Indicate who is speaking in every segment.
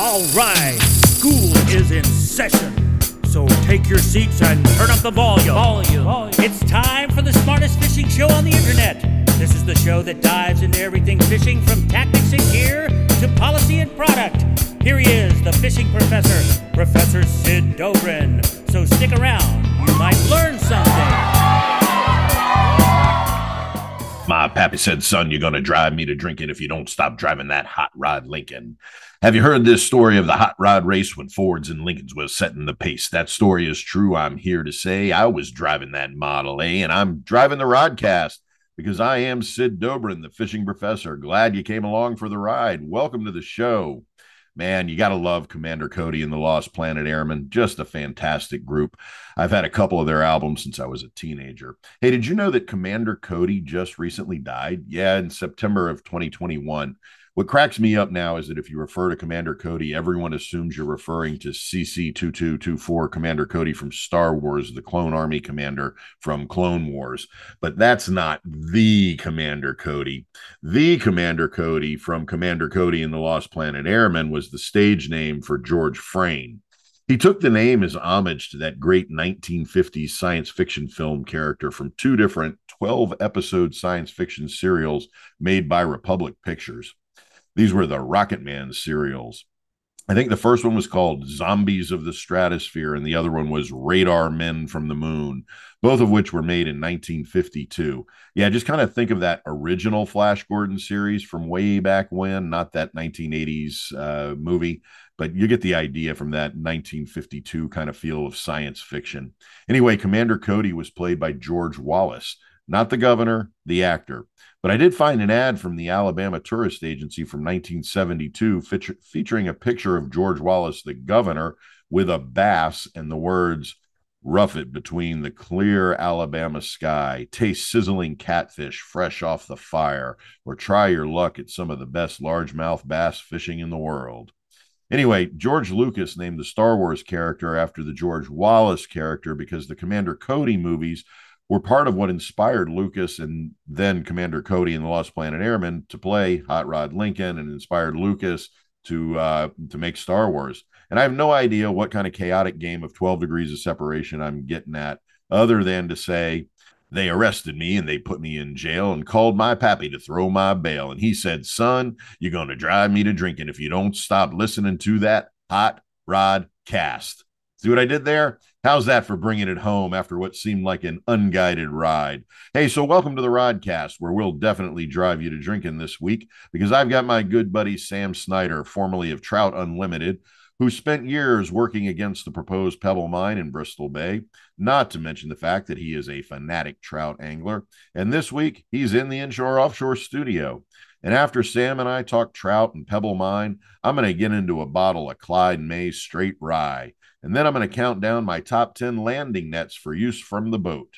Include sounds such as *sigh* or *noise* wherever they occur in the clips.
Speaker 1: All right, school is in session. So take your seats and turn up the volume.
Speaker 2: Volume.
Speaker 1: It's time for the smartest fishing show on the internet. This is the show that dives into everything fishing from tactics and gear to policy and product. Here he is, the fishing professor, Professor Sid Dobrin. So stick around, you might learn something.
Speaker 3: My pappy said, Son, you're going to drive me to drinking if you don't stop driving that hot rod Lincoln. Have you heard this story of the hot rod race when Fords and Lincolns was setting the pace? That story is true. I'm here to say I was driving that Model A and I'm driving the Rodcast because I am Sid Dobrin, the fishing professor. Glad you came along for the ride. Welcome to the show man, you got to love Commander Cody and the Lost Planet Airmen. Just a fantastic group. I've had a couple of their albums since I was a teenager. Hey, did you know that Commander Cody just recently died? Yeah, in September of 2021. What cracks me up now is that if you refer to Commander Cody, everyone assumes you're referring to CC 2224 Commander Cody from Star Wars, the Clone Army commander from Clone Wars. But that's not the Commander Cody. The Commander Cody from Commander Cody and the Lost Planet Airmen was the stage name for George Frayne. He took the name as homage to that great 1950s science fiction film character from two different 12 episode science fiction serials made by Republic Pictures. These were the Rocket Man serials. I think the first one was called Zombies of the Stratosphere, and the other one was Radar Men from the Moon, both of which were made in 1952. Yeah, just kind of think of that original Flash Gordon series from way back when, not that 1980s uh, movie, but you get the idea from that 1952 kind of feel of science fiction. Anyway, Commander Cody was played by George Wallace, not the governor, the actor. But I did find an ad from the Alabama Tourist Agency from 1972 feature, featuring a picture of George Wallace, the governor, with a bass and the words, Rough it between the clear Alabama sky, taste sizzling catfish fresh off the fire, or try your luck at some of the best largemouth bass fishing in the world. Anyway, George Lucas named the Star Wars character after the George Wallace character because the Commander Cody movies were part of what inspired Lucas and then Commander Cody and the Lost Planet Airmen to play Hot Rod Lincoln and inspired Lucas to uh, to make Star Wars. And I have no idea what kind of chaotic game of 12 degrees of separation I'm getting at, other than to say they arrested me and they put me in jail and called my pappy to throw my bail. And he said, Son, you're going to drive me to drinking if you don't stop listening to that hot rod cast. See what I did there? How's that for bringing it home after what seemed like an unguided ride? Hey, so welcome to the Rodcast, where we'll definitely drive you to drinking this week because I've got my good buddy Sam Snyder, formerly of Trout Unlimited, who spent years working against the proposed Pebble Mine in Bristol Bay, not to mention the fact that he is a fanatic trout angler. And this week, he's in the inshore offshore studio. And after Sam and I talk trout and Pebble Mine, I'm going to get into a bottle of Clyde May straight rye. And then I'm going to count down my top 10 landing nets for use from the boat.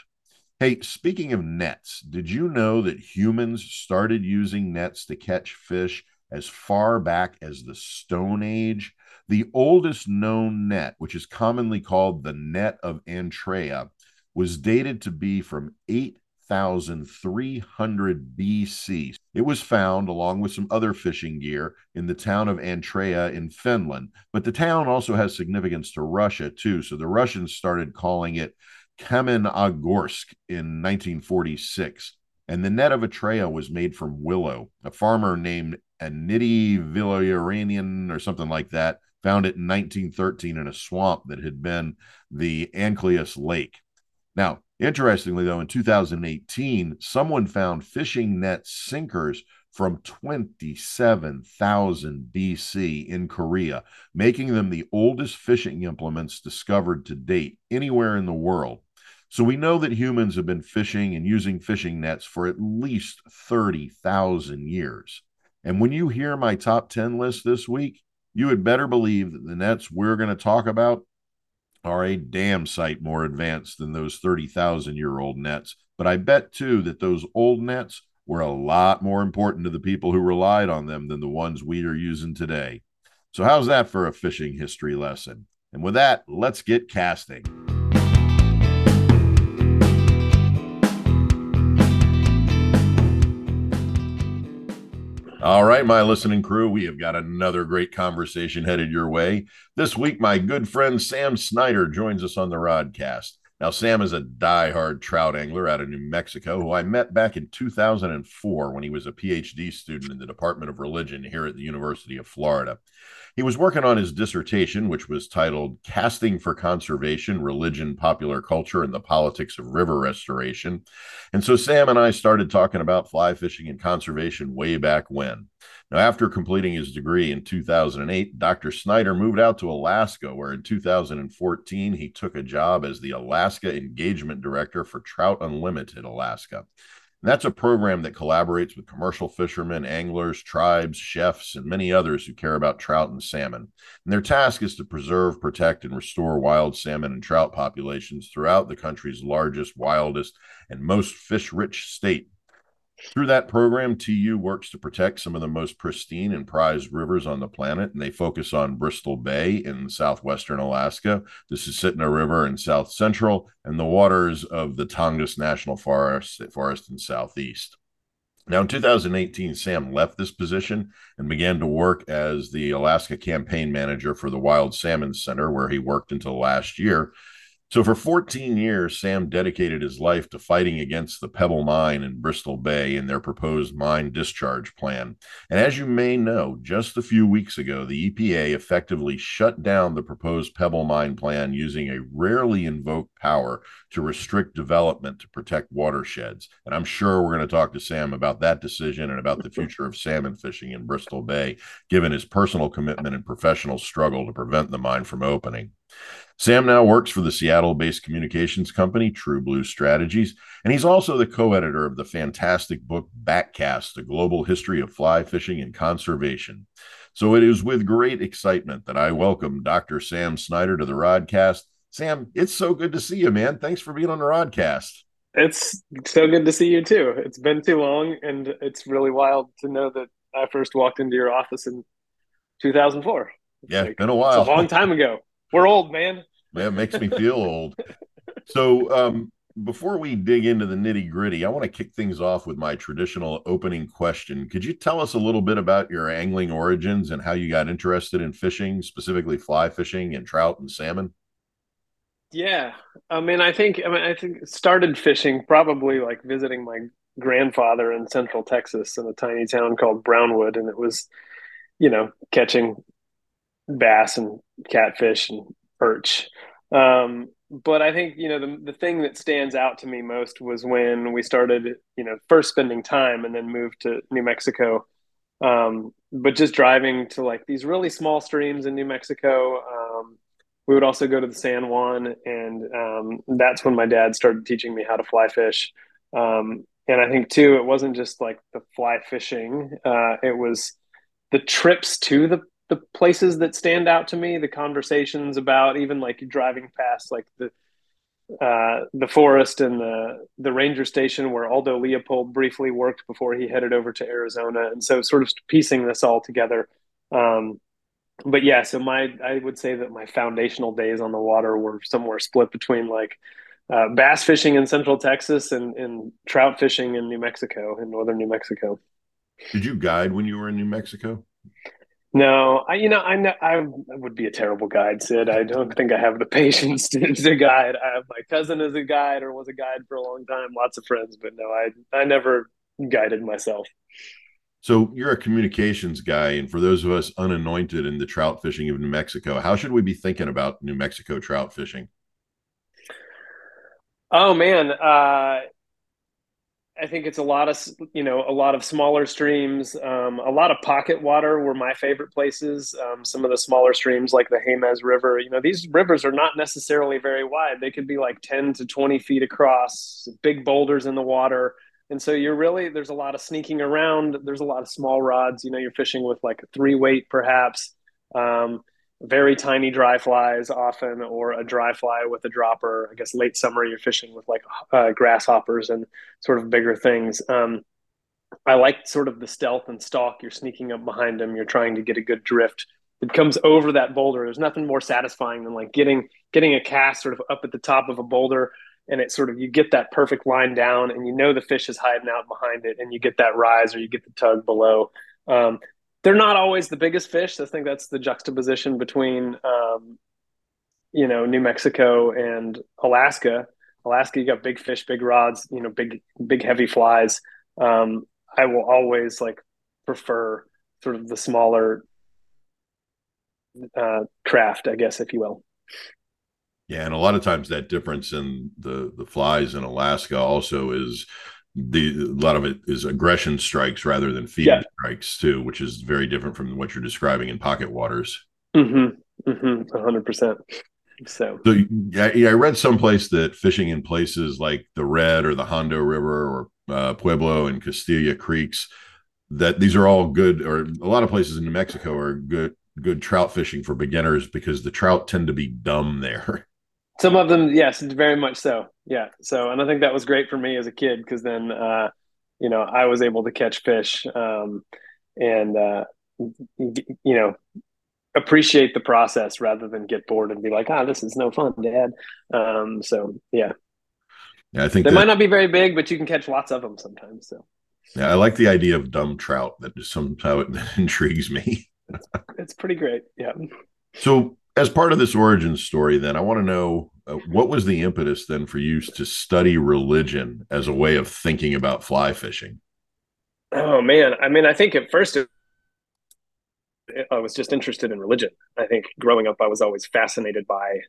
Speaker 3: Hey, speaking of nets, did you know that humans started using nets to catch fish as far back as the Stone Age? The oldest known net, which is commonly called the net of Antrea, was dated to be from 8 1300 BC. It was found along with some other fishing gear in the town of Antrea in Finland, but the town also has significance to Russia too. So the Russians started calling it Kamennogorsk in 1946. And the net of Antrea was made from willow. A farmer named Anity Villaranian or something like that found it in 1913 in a swamp that had been the Ancylus Lake. Now, Interestingly, though, in 2018, someone found fishing net sinkers from 27,000 BC in Korea, making them the oldest fishing implements discovered to date anywhere in the world. So we know that humans have been fishing and using fishing nets for at least 30,000 years. And when you hear my top 10 list this week, you had better believe that the nets we're going to talk about are a damn sight more advanced than those 30,000 year old nets. But I bet too that those old nets were a lot more important to the people who relied on them than the ones we are using today. So, how's that for a fishing history lesson? And with that, let's get casting. All right, my listening crew, we have got another great conversation headed your way. This week, my good friend Sam Snyder joins us on the Rodcast. Now, Sam is a die-hard trout angler out of New Mexico who I met back in 2004 when he was a PhD student in the Department of Religion here at the University of Florida. He was working on his dissertation, which was titled Casting for Conservation Religion, Popular Culture, and the Politics of River Restoration. And so Sam and I started talking about fly fishing and conservation way back when. Now, after completing his degree in 2008, Dr. Snyder moved out to Alaska, where in 2014 he took a job as the Alaska Engagement Director for Trout Unlimited Alaska. And that's a program that collaborates with commercial fishermen, anglers, tribes, chefs, and many others who care about trout and salmon. And their task is to preserve, protect, and restore wild salmon and trout populations throughout the country's largest, wildest, and most fish rich state, through that program, TU works to protect some of the most pristine and prized rivers on the planet, and they focus on Bristol Bay in southwestern Alaska, the Susitna River in south central, and the waters of the Tongass National Forest, forest in southeast. Now, in 2018, Sam left this position and began to work as the Alaska campaign manager for the Wild Salmon Center, where he worked until last year. So, for 14 years, Sam dedicated his life to fighting against the Pebble Mine in Bristol Bay and their proposed mine discharge plan. And as you may know, just a few weeks ago, the EPA effectively shut down the proposed Pebble Mine plan using a rarely invoked power to restrict development to protect watersheds. And I'm sure we're going to talk to Sam about that decision and about the *laughs* future of salmon fishing in Bristol Bay, given his personal commitment and professional struggle to prevent the mine from opening. Sam now works for the Seattle based communications company True Blue Strategies, and he's also the co editor of the fantastic book Backcast A Global History of Fly Fishing and Conservation. So it is with great excitement that I welcome Dr. Sam Snyder to the Rodcast. Sam, it's so good to see you, man. Thanks for being on the Rodcast.
Speaker 2: It's so good to see you too. It's been too long, and it's really wild to know that I first walked into your office in 2004.
Speaker 3: It's yeah, like, been a while.
Speaker 2: It's a long time ago. We're old, man.
Speaker 3: It makes me feel old. So, um, before we dig into the nitty gritty, I want to kick things off with my traditional opening question. Could you tell us a little bit about your angling origins and how you got interested in fishing, specifically fly fishing and trout and salmon?
Speaker 2: Yeah, I mean, I think I mean, I think started fishing probably like visiting my grandfather in Central Texas in a tiny town called Brownwood, and it was, you know, catching bass and catfish and perch. Um, but I think you know the the thing that stands out to me most was when we started, you know, first spending time and then moved to New Mexico. Um, but just driving to like these really small streams in New Mexico. Um, we would also go to the San Juan, and um, that's when my dad started teaching me how to fly fish. Um, and I think too, it wasn't just like the fly fishing; uh, it was the trips to the the places that stand out to me, the conversations about even like driving past like the uh, the forest and the the ranger station where Aldo Leopold briefly worked before he headed over to Arizona, and so sort of piecing this all together. Um, but yeah, so my I would say that my foundational days on the water were somewhere split between like uh, bass fishing in Central Texas and, and trout fishing in New Mexico, in northern New Mexico.
Speaker 3: Did you guide when you were in New Mexico?
Speaker 2: No, I you know I I would be a terrible guide, Sid. I don't think I have the *laughs* patience to, to guide. I have my cousin as a guide or was a guide for a long time, lots of friends, but no, I I never guided myself.
Speaker 3: So you're a communications guy, and for those of us unanointed in the trout fishing of New Mexico, how should we be thinking about New Mexico trout fishing?
Speaker 2: Oh man, uh, I think it's a lot of you know a lot of smaller streams, um, a lot of pocket water were my favorite places. Um, some of the smaller streams like the Jemez River, you know, these rivers are not necessarily very wide. They could be like ten to twenty feet across, big boulders in the water, and so you're really there's a lot of sneaking around. There's a lot of small rods. You know, you're fishing with like a three weight perhaps. Um, very tiny dry flies often or a dry fly with a dropper. I guess late summer you're fishing with like uh, grasshoppers and sort of bigger things. Um, i like sort of the stealth and stalk. You're sneaking up behind them. You're trying to get a good drift. It comes over that boulder. There's nothing more satisfying than like getting getting a cast sort of up at the top of a boulder and it sort of you get that perfect line down and you know the fish is hiding out behind it and you get that rise or you get the tug below. Um, they're not always the biggest fish. I think that's the juxtaposition between, um, you know, New Mexico and Alaska. Alaska, you got big fish, big rods, you know, big, big heavy flies. Um, I will always like prefer sort of the smaller uh, craft, I guess, if you will.
Speaker 3: Yeah, and a lot of times that difference in the the flies in Alaska also is the a lot of it is aggression strikes rather than feeding yeah. strikes too, which is very different from what you're describing in pocket waters.
Speaker 2: Mm-hmm. Mm-hmm. 100%. So,
Speaker 3: so yeah, I read someplace that fishing in places like the Red or the Hondo River or uh, Pueblo and Costilla creeks, that these are all good, or a lot of places in New Mexico are good good trout fishing for beginners because the trout tend to be dumb there. *laughs*
Speaker 2: Some of them, yes, very much so. Yeah. So, and I think that was great for me as a kid because then, uh, you know, I was able to catch fish um, and, uh, you know, appreciate the process rather than get bored and be like, ah, this is no fun, Dad. Um, so, yeah.
Speaker 3: Yeah, I think
Speaker 2: they that, might not be very big, but you can catch lots of them sometimes. So,
Speaker 3: yeah, I like the idea of dumb trout. That just somehow *laughs* it intrigues me.
Speaker 2: it's pretty great. Yeah.
Speaker 3: So, as part of this origin story, then I want to know uh, what was the impetus then for you to study religion as a way of thinking about fly fishing?
Speaker 2: Oh man, I mean, I think at first it, I was just interested in religion. I think growing up, I was always fascinated by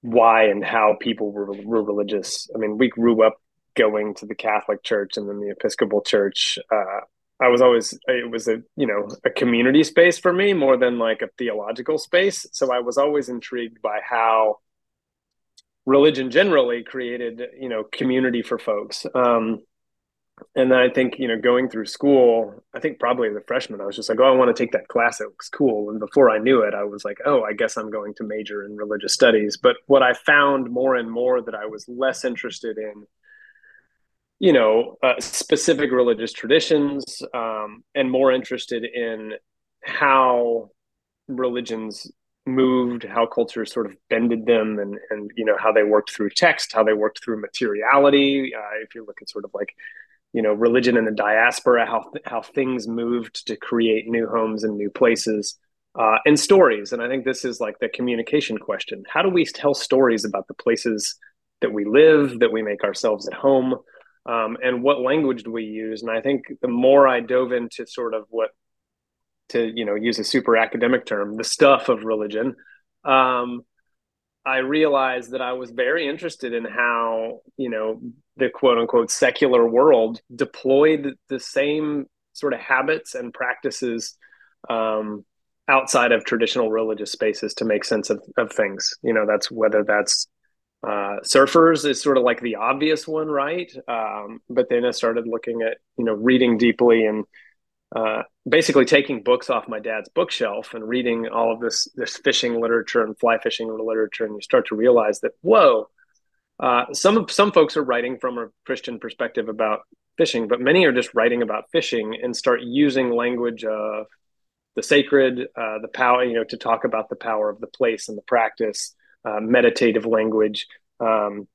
Speaker 2: why and how people were, were religious. I mean, we grew up going to the Catholic Church and then the Episcopal Church. Uh, I was always it was a you know a community space for me more than like a theological space. So I was always intrigued by how religion generally created you know community for folks. Um, and then I think you know going through school, I think probably a freshman, I was just like, oh, I want to take that class. It looks cool. And before I knew it, I was like, oh, I guess I'm going to major in religious studies. But what I found more and more that I was less interested in you know uh, specific religious traditions um, and more interested in how religions moved how cultures sort of bended them and and you know how they worked through text how they worked through materiality. Uh, if you look at sort of like you know religion in the diaspora how how things moved to create new homes and new places uh, and stories. And i think this is like the communication question. How do we tell stories about the places that we live that we make ourselves at home um, and what language do we use? And i think the more i dove into sort of what to you know use a super academic term the stuff of religion um, i realized that i was very interested in how you know the quote unquote secular world deployed the same sort of habits and practices um, outside of traditional religious spaces to make sense of, of things. You know that's whether that's uh, surfers is sort of like the obvious one, right? Um, but then I started looking at, you know, reading deeply and uh, basically taking books off my dad's bookshelf and reading all of this this fishing literature and fly fishing literature, and you start to realize that whoa, uh, some some folks are writing from a Christian perspective about fishing, but many are just writing about fishing and start using language of the sacred, uh, the power, you know, to talk about the power of the place and the practice uh, meditative language. Um,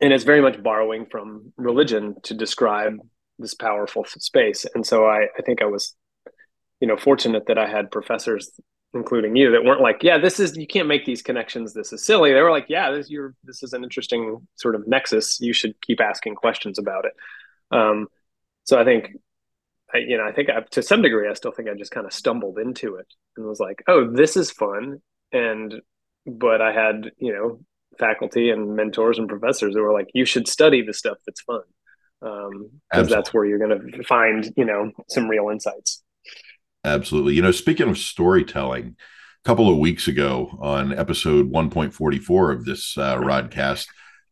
Speaker 2: and it's very much borrowing from religion to describe this powerful space. And so I, I think I was, you know, fortunate that I had professors, including you, that weren't like, yeah, this is, you can't make these connections. This is silly. They were like, yeah, this, you're, this is an interesting sort of nexus. You should keep asking questions about it. Um, so I think I, you know, I think I, to some degree, I still think I just kind of stumbled into it and was like, oh, this is fun. And but I had, you know, faculty and mentors and professors who were like, you should study the stuff that's fun. Um, because that's where you're going to find, you know, some real insights.
Speaker 3: Absolutely. You know, speaking of storytelling, a couple of weeks ago on episode 1.44 of this uh, *laughs* Rodcast,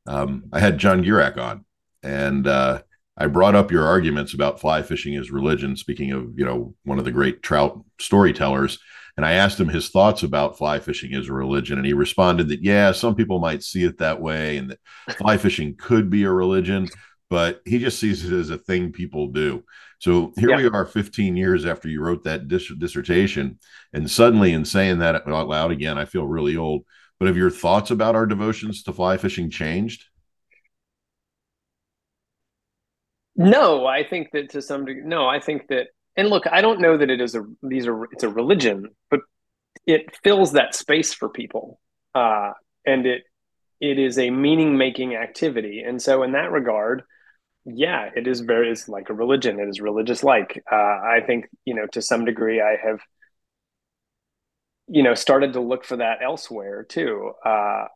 Speaker 3: um, I had John Gierach on, and uh, I brought up your arguments about fly fishing as religion. Speaking of, you know, one of the great trout storytellers, and I asked him his thoughts about fly fishing as a religion. And he responded that, yeah, some people might see it that way and that fly fishing could be a religion, but he just sees it as a thing people do. So here yeah. we are 15 years after you wrote that dis- dissertation. And suddenly, in saying that out loud again, I feel really old. But have your thoughts about our devotions to fly fishing changed?
Speaker 2: No, I think that to some degree, no, I think that and look, I don't know that it is a these are it's a religion, but it fills that space for people, uh, and it it is a meaning making activity. And so, in that regard, yeah, it is very it's like a religion. It is religious like. Uh, I think you know to some degree I have you know started to look for that elsewhere too. Uh,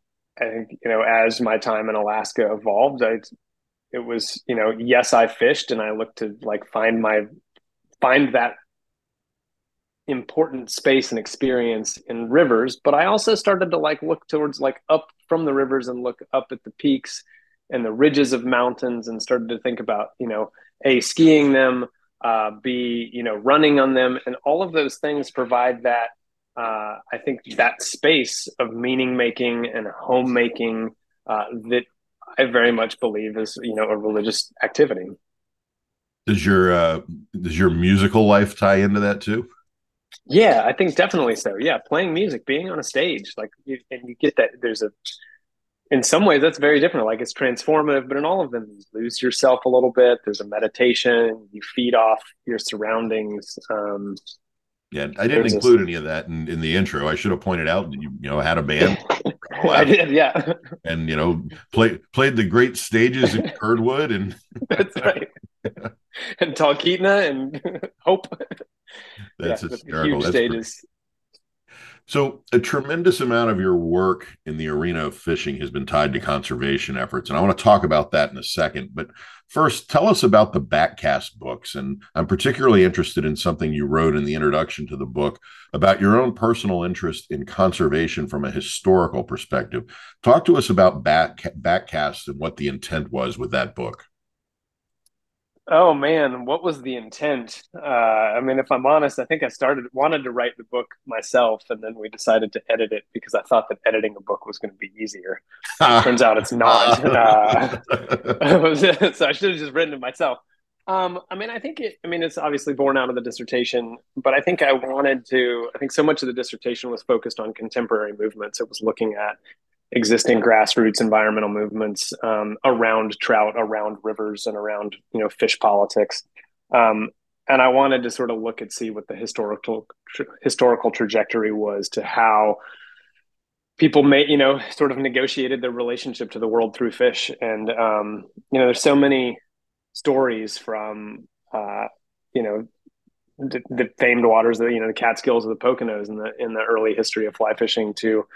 Speaker 2: I think you know as my time in Alaska evolved, I it was you know yes I fished and I looked to like find my find that important space and experience in rivers but i also started to like look towards like up from the rivers and look up at the peaks and the ridges of mountains and started to think about you know a skiing them uh, b you know running on them. And all of those things provide that uh, i think that space of meaning making and homemaking uh, that i very much believe is you know a religious activity
Speaker 3: does your uh, does your musical life tie into that too?
Speaker 2: Yeah, I think definitely so. Yeah, playing music, being on a stage, like, you, and you get that. There's a, in some ways, that's very different. Like it's transformative, but in all of them, you lose yourself a little bit. There's a meditation. You feed off your surroundings. Um,
Speaker 3: yeah, I didn't include a, any of that in, in the intro. I should have pointed out that you you know had a band. *laughs*
Speaker 2: I did, yeah. *laughs*
Speaker 3: And you know, play played the great stages in Girdwood *laughs* and
Speaker 2: that's right. *laughs* and Talkeetna and Hope.
Speaker 3: That's yeah, hysterical. Huge That's stages. Pretty... So, a tremendous amount of your work in the arena of fishing has been tied to conservation efforts. And I want to talk about that in a second. But first, tell us about the Backcast books. And I'm particularly interested in something you wrote in the introduction to the book about your own personal interest in conservation from a historical perspective. Talk to us about back, Backcast and what the intent was with that book.
Speaker 2: Oh man, what was the intent? Uh, I mean, if I'm honest, I think I started wanted to write the book myself, and then we decided to edit it because I thought that editing a book was going to be easier. *laughs* turns out it's not. *laughs* uh, *laughs* so I should have just written it myself. Um, I mean, I think it. I mean, it's obviously born out of the dissertation, but I think I wanted to. I think so much of the dissertation was focused on contemporary movements. It was looking at existing grassroots environmental movements um, around trout, around rivers, and around you know fish politics. Um, and I wanted to sort of look and see what the historical historical trajectory was to how people may you know sort of negotiated their relationship to the world through fish. And um, you know, there's so many stories from uh, you know the, the, famed waters, the you know the Catskills or the Poconos in the in the early history of fly fishing to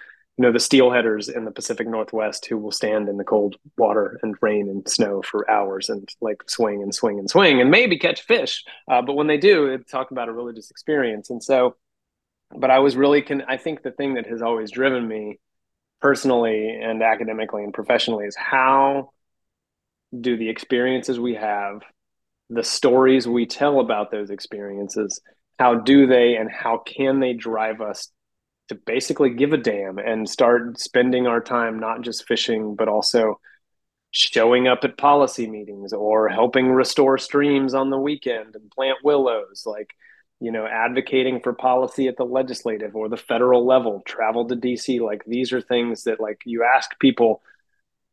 Speaker 2: you know the steelheaders in the Pacific Northwest who will stand in the cold water and rain and snow for hours and like swing and swing and swing and maybe catch fish. Uh, but when they do, they talk about a religious experience. And so, but I was really can I think the thing that has always driven me personally and academically and professionally is how do the experiences we have, the stories we tell about those experiences, how do they and how can they drive us to basically give a damn and start spending our time not just fishing but also showing up at policy meetings or helping restore streams on the weekend and plant willows like you know advocating for policy at the legislative or the federal level travel to dc like these are things that like you ask people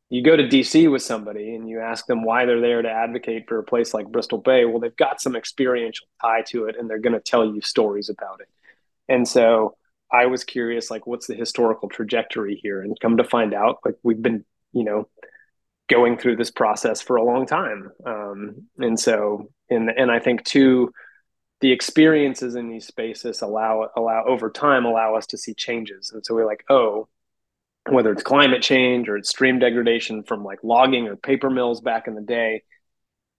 Speaker 2: you go to dc with somebody and you ask them why they're there to advocate for a place like bristol bay well they've got some experiential tie to it and they're going to tell you stories about it. And so I was curious, like, what's the historical trajectory here? And come to find out, like, we've been, you know, going through this process for a long time. Um, and so, and, and I think too, the experiences in these spaces allow, allow over time, allow us to see changes. And so we're like, oh, whether it's climate change or it's stream degradation from like logging or paper mills back in the day,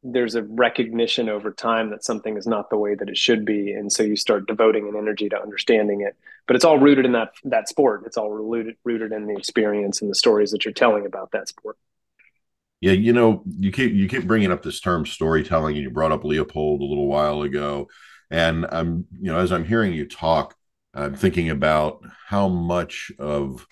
Speaker 2: there's a recognition over time that something is not the way that it should be. And so you start devoting an energy to understanding it. But it's all rooted in that that sport. It's all rooted rooted in the experience and the stories that you're telling about that sport.
Speaker 3: Yeah you know you keep you keep bringing up this term storytelling and you brought up leopold a little while ago. And i'm you know as i'm hearing you talk i'm thinking about how much of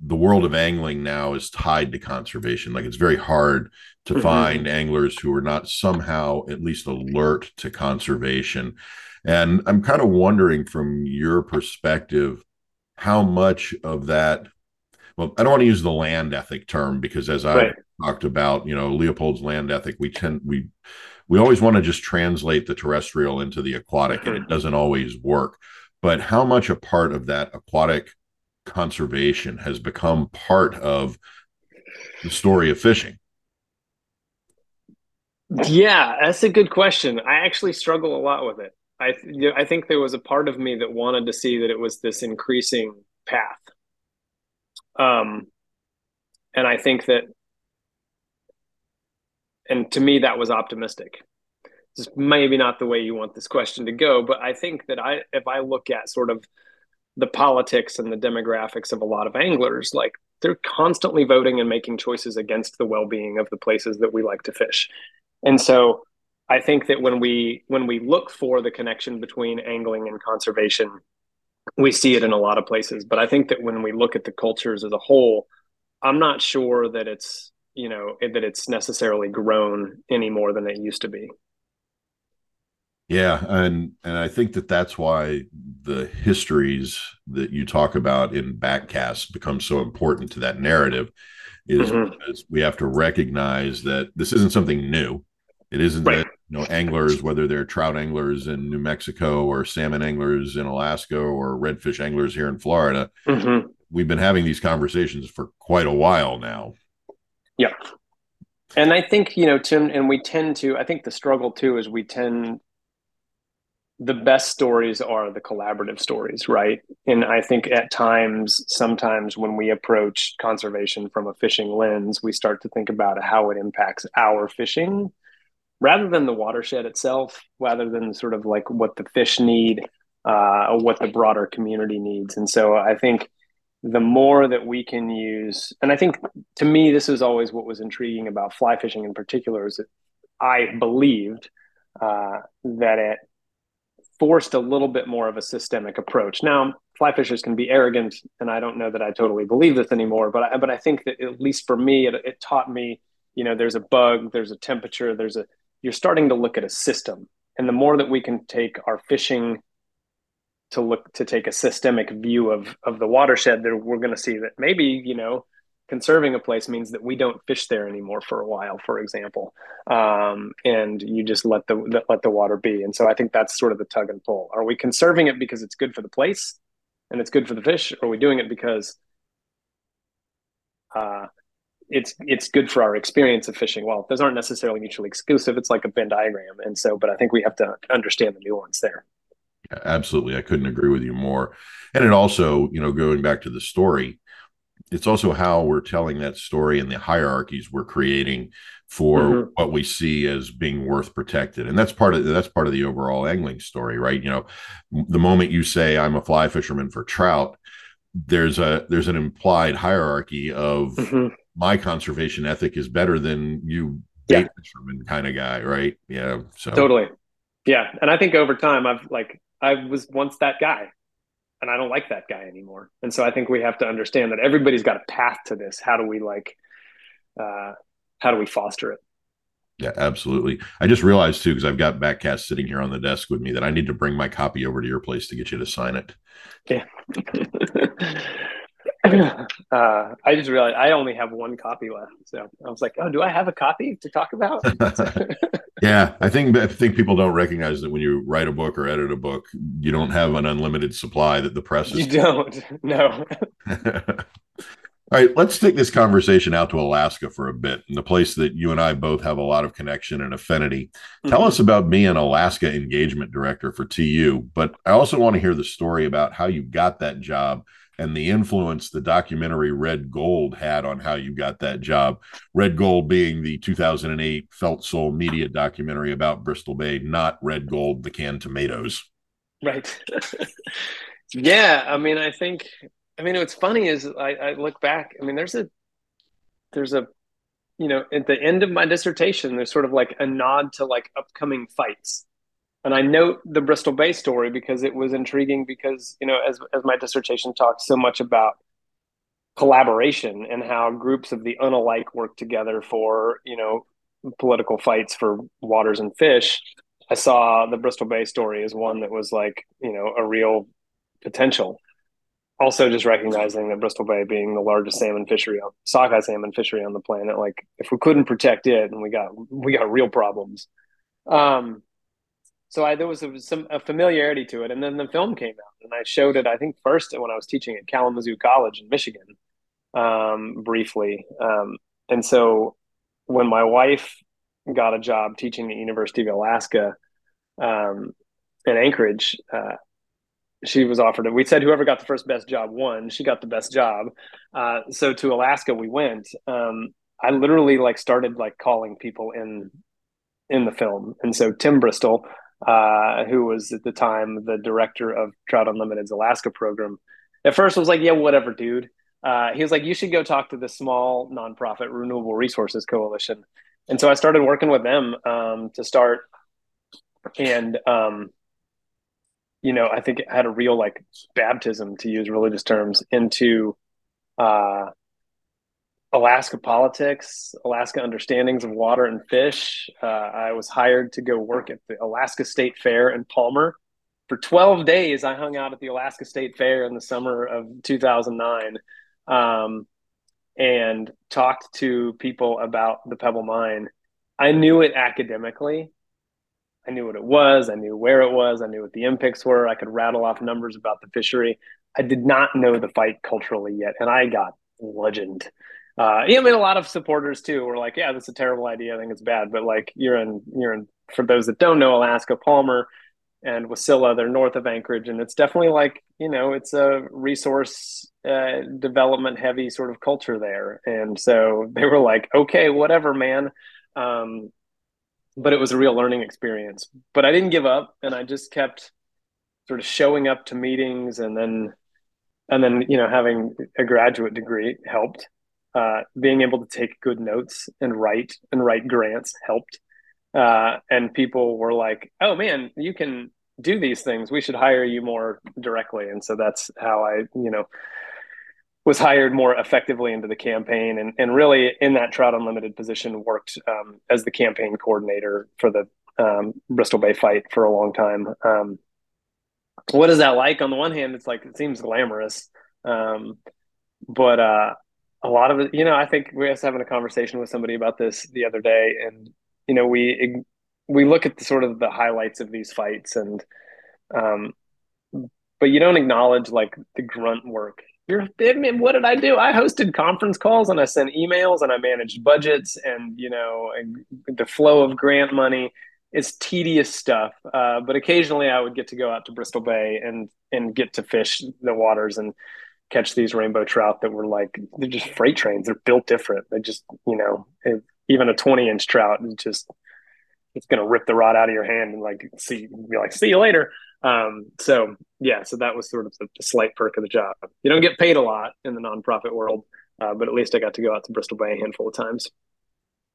Speaker 3: the world of angling now is tied to conservation. Like it's very hard to mm-hmm. find anglers who are not somehow at least alert to conservation. And I'm kind of wondering from your perspective, how much of that, well, I don't want to use the land ethic term because as I talked about, you know, Leopold's land ethic, we tend, we, we always want to just translate the terrestrial into the aquatic, and it mm-hmm. doesn't always work. But how much a part of that aquatic conservation has become part of the story of fishing?
Speaker 2: Yeah, that's a good question. I actually struggle a lot with it. I I think there was a part of me that wanted to see that it was this increasing path. Um, and I think that, and to me, that was optimistic. It's maybe not the way you want this question to go, but I think that I, if I look at sort of the politics and the demographics of a lot of anglers, like they're constantly voting and making choices against the well-being of the places that we like to fish. And so I think that when we when we look for the connection between angling and conservation, we see it in a lot of places. But I think that when we look at the cultures as a whole, I'm not sure that it's you know that it's necessarily grown any more than it used to be.
Speaker 3: Yeah, and and I think that that's why the histories that you talk about in backcasts become so important to that narrative is mm-hmm. because we have to recognize that this isn't something new. It isn't right. that you know anglers, whether they're trout anglers in New Mexico or salmon anglers in Alaska or redfish anglers here in Florida. Mm-hmm. We've been having these conversations for quite a while now.
Speaker 2: Yeah. And I think, you know, Tim, and we tend to, I think the struggle too is we tend the best stories are the collaborative stories, right? And I think at times, sometimes when we approach conservation from a fishing lens, we start to think about how it impacts our fishing rather than the watershed itself, rather than sort of like what the fish need, uh, what the broader community needs. And so I think the more that we can use, and I think to me, this is always what was intriguing about fly fishing in particular, is that I believed uh, that it forced a little bit more of a systemic approach. Now, fly fishers can be arrogant, and I don't know that I totally believe this anymore. But I, but I think that at least for me, it, it taught me, you know, there's a bug, there's a temperature, there's a. You're starting to look at a system, and the more that we can take our fishing to look to take a systemic view of of the watershed, there we're going to see that maybe you know conserving a place means that we don't fish there anymore for a while, for example, um, and you just let the let the water be. And so I think that's sort of the tug and pull. Are we conserving it because it's good for the place and it's good for the fish, or are we doing it because uh, it's it's good for our experience of fishing? Well, those aren't necessarily mutually exclusive. It's like a Venn diagram, and so, but I think we have to understand the nuance there.
Speaker 3: Absolutely, I couldn't agree with you more. And it also, you know, going back to the story it's also how we're telling that story and the hierarchies we're creating for mm-hmm. what we see as being worth protected and that's part of that's part of the overall angling story right you know the moment you say i'm a fly fisherman for trout there's a there's an implied hierarchy of mm-hmm. my conservation ethic is better than you bait yeah. fisherman kind of guy right yeah
Speaker 2: so totally yeah and i think over time i've like i was once that guy and I don't like that guy anymore. And so I think we have to understand that everybody's got a path to this. How do we like, uh, how do we foster it?
Speaker 3: Yeah, absolutely. I just realized too, because I've got Backcast sitting here on the desk with me, that I need to bring my copy over to your place to get you to sign it.
Speaker 2: Yeah. *laughs* uh, I just realized I only have one copy left. So I was like, oh, do I have a copy to talk about? *laughs*
Speaker 3: yeah, I think I think people don't recognize that when you write a book or edit a book, you don't have an unlimited supply that the press is.
Speaker 2: You don't. *laughs* No. *laughs*
Speaker 3: All right, let's take this conversation out to Alaska for a bit, And the place that you and I both have a lot of connection and affinity. Mm-hmm. Tell us about being Alaska engagement director for TU, but I also want to hear the story about how you got that job and the influence the documentary Red Gold had on how you got that job. Red Gold being the 2008 Felt Soul media documentary about Bristol Bay, not Red Gold, the canned tomatoes.
Speaker 2: Right. *laughs* yeah. I mean, I think, I mean, what's funny is I, I look back, I mean, there's a, there's a, you know, at the end of my dissertation, there's sort of like a nod to like upcoming fights and I note the Bristol Bay story because it was intriguing because, you know, as, as my dissertation talks so much about collaboration and how groups of the unalike work together for, you know, political fights for waters and fish. I saw the Bristol Bay story as one that was like, you know, a real potential. Also, just recognizing that Bristol Bay being the largest salmon fishery, sockeye salmon fishery on the planet, like if we couldn't protect it, and we got we got real problems. Um, so I, there was a, some a familiarity to it, and then the film came out, and I showed it. I think first when I was teaching at Kalamazoo College in Michigan, um, briefly, um, and so when my wife got a job teaching at University of Alaska um, in Anchorage, uh, she was offered it. We said whoever got the first best job won. She got the best job. Uh, so to Alaska we went. Um, I literally like started like calling people in in the film, and so Tim Bristol, uh, who was at the time the director of Trout Unlimited's Alaska program, at first was like, "Yeah, whatever, dude." Uh, he was like, "You should go talk to the small nonprofit Renewable Resources Coalition," and so I started working with them um, to start, and um, you know, I think it had a real like baptism to use religious terms into uh, Alaska politics, Alaska understandings of water and fish. Uh, I was hired to go work at the Alaska State Fair in Palmer. For 12 days, I hung out at the Alaska State Fair in the summer of 2009 um, and talked to people about the Pebble Mine. I knew it academically, I knew what it was. I knew where it was. I knew what the impacts were. I could rattle off numbers about the fishery. I did not know the fight culturally yet, and I got legend. Uh, yeah, I mean, a lot of supporters too were like, "Yeah, that's a terrible idea. I think it's bad." But like, you're in, you're in. For those that don't know, Alaska, Palmer and Wasilla, they're north of Anchorage, and it's definitely like you know, it's a resource uh, development heavy sort of culture there. And so *laughs* they were like, "Okay, whatever, man." Um, but it was a real learning experience. But I didn't give up, and I just kept sort of showing up to meetings, and then and then you know having a graduate degree helped. Uh, being able to take good notes and write and write grants helped. Uh, and people were like, "Oh man, you can do these things. We should hire you more directly." And so that's how I, you know, was hired more effectively into the campaign and, and really in that Trout Unlimited position worked um, as the campaign coordinator for the um, Bristol Bay fight for a long time. Um, what is that like? On the one hand, it's like it seems glamorous, um, but uh, a lot of it, you know, I think we was having a conversation with somebody about this the other day, and you know, we we look at the sort of the highlights of these fights, and um, but you don't acknowledge like the grunt work you're, I mean, what did I do? I hosted conference calls and I sent emails and I managed budgets and, you know, the flow of grant money. It's tedious stuff. Uh, but occasionally I would get to go out to Bristol Bay and, and get to fish the waters and catch these rainbow trout that were like, they're just freight trains. They're built different. They just, you know, it, even a 20 inch trout is just, it's to rip the rod out of your hand and like, see, be like, see you later. Um, so yeah, so that was sort of the, the, slight perk of the job. You don't get paid a lot in the nonprofit world, uh, but at least I got to go out to Bristol Bay a handful of times.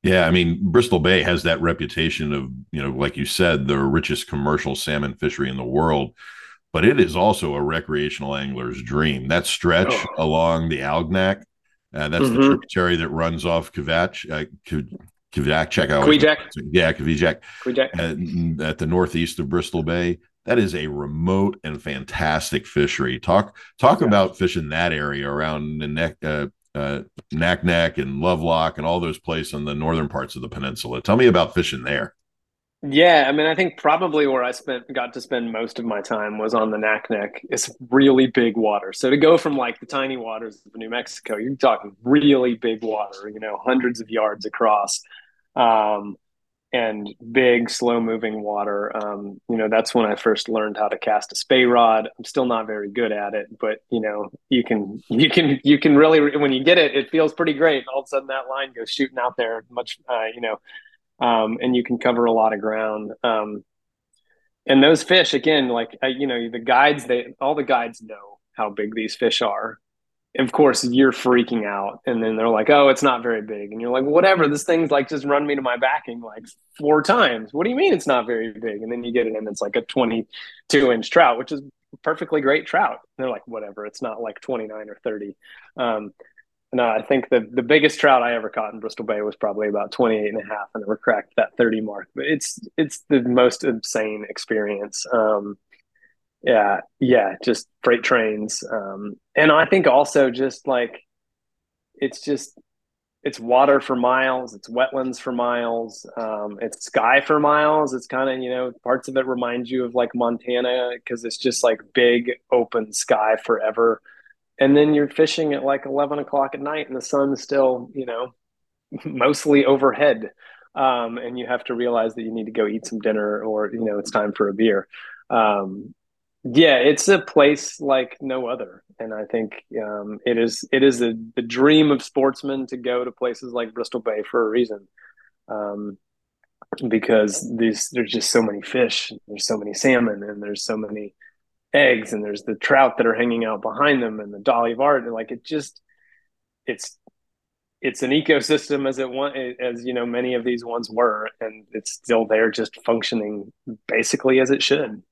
Speaker 3: Yeah, I mean Bristol Bay has that reputation of you know, like you said, the richest commercial salmon fishery in the world, but it is also a recreational angler's dream. That stretch oh. along the Alagnak, uh, that's mm-hmm. the tributary that runs off Kavach, uh, Kavach, check out.
Speaker 2: Kvichak.
Speaker 3: Yeah, Kvichak. Kvichak. At, at the northeast of Bristol Bay that is a remote and fantastic fishery. Talk talk yeah. about fishing that area around the neck, uh, uh, Naknek and Levelock and all those places in the northern parts of the peninsula. Tell me about fishing there.
Speaker 2: Yeah, I mean, I think probably where I spent got to spend most of my time was on the Naknek. It's really big water. So to go from like the tiny waters of New Mexico, you're talking really big water. You know, hundreds of yards across. Um, and big, slow moving water. Um, you know, that's when I first learned how to cast a spey rod. I'm still not very good at it, but you know, you can, you can, you can really, when you get it, it feels pretty great. All of a sudden that line goes shooting out there much, uh, you know, um, and you can cover a lot of ground. Um, and those fish, again, like, you know, the guides, they, all the guides know how big these fish are. Of course you're freaking out and then they're like oh it's not very big. And you're like whatever this thing's like just run me to my backing like four times. What do you mean it's not very big? And then you get it and it's like a 22 inch trout which is perfectly great trout. And they're like whatever it's not like 29 or 30 um, no i think the, the biggest trout i ever caught in bristol bay was probably about 28 and a half and never cracked that 30 mark but it's it's the most insane experience um, yeah yeah just freight trains um and i think also just like it's just it's water for miles, it's wetlands for miles, um, it's sky for miles. It's kind of you know parts of it remind you of like Montana because it's just like big open sky forever. And then you're fishing at like eleven o'clock at night, and the sun's still you know *laughs* mostly overhead. Um, and you have to realize that you need to go eat some dinner or you know it's time for a beer um, yeah, it's a place like no other, and I think um, it is it is a, the dream of sportsmen to go to places like Bristol Bay for a reason, um, because these there's just so many fish, there's so many salmon, and there's so many eggs, and there's the trout that are hanging out behind them, and the Dolly Varden, like it just it's it's an ecosystem as it want as you know many of these ones were, and it's still there, just functioning basically as it should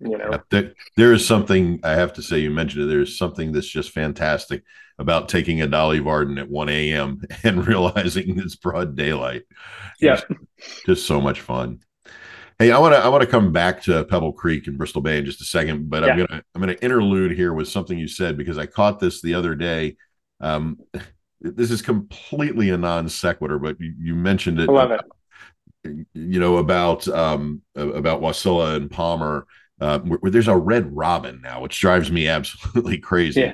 Speaker 2: you know? Yeah,
Speaker 3: there, there is something i have to say you mentioned it there's something that's just fantastic about taking a dolly varden at 1 a.m *laughs* and realizing it's broad daylight.
Speaker 2: Yeah.
Speaker 3: Just, just so much fun hey i want to i want to come back to pebble creek and bristol bay in just a second but yeah. i'm gonna i'm gonna interlude here with something you said because i caught this the other day um this is completely a non sequitur but you, you mentioned it
Speaker 2: I love it
Speaker 3: you know about um about wasilla and palmer uh, where, where, there's a red robin now, which drives me *laughs* absolutely crazy. Yeah.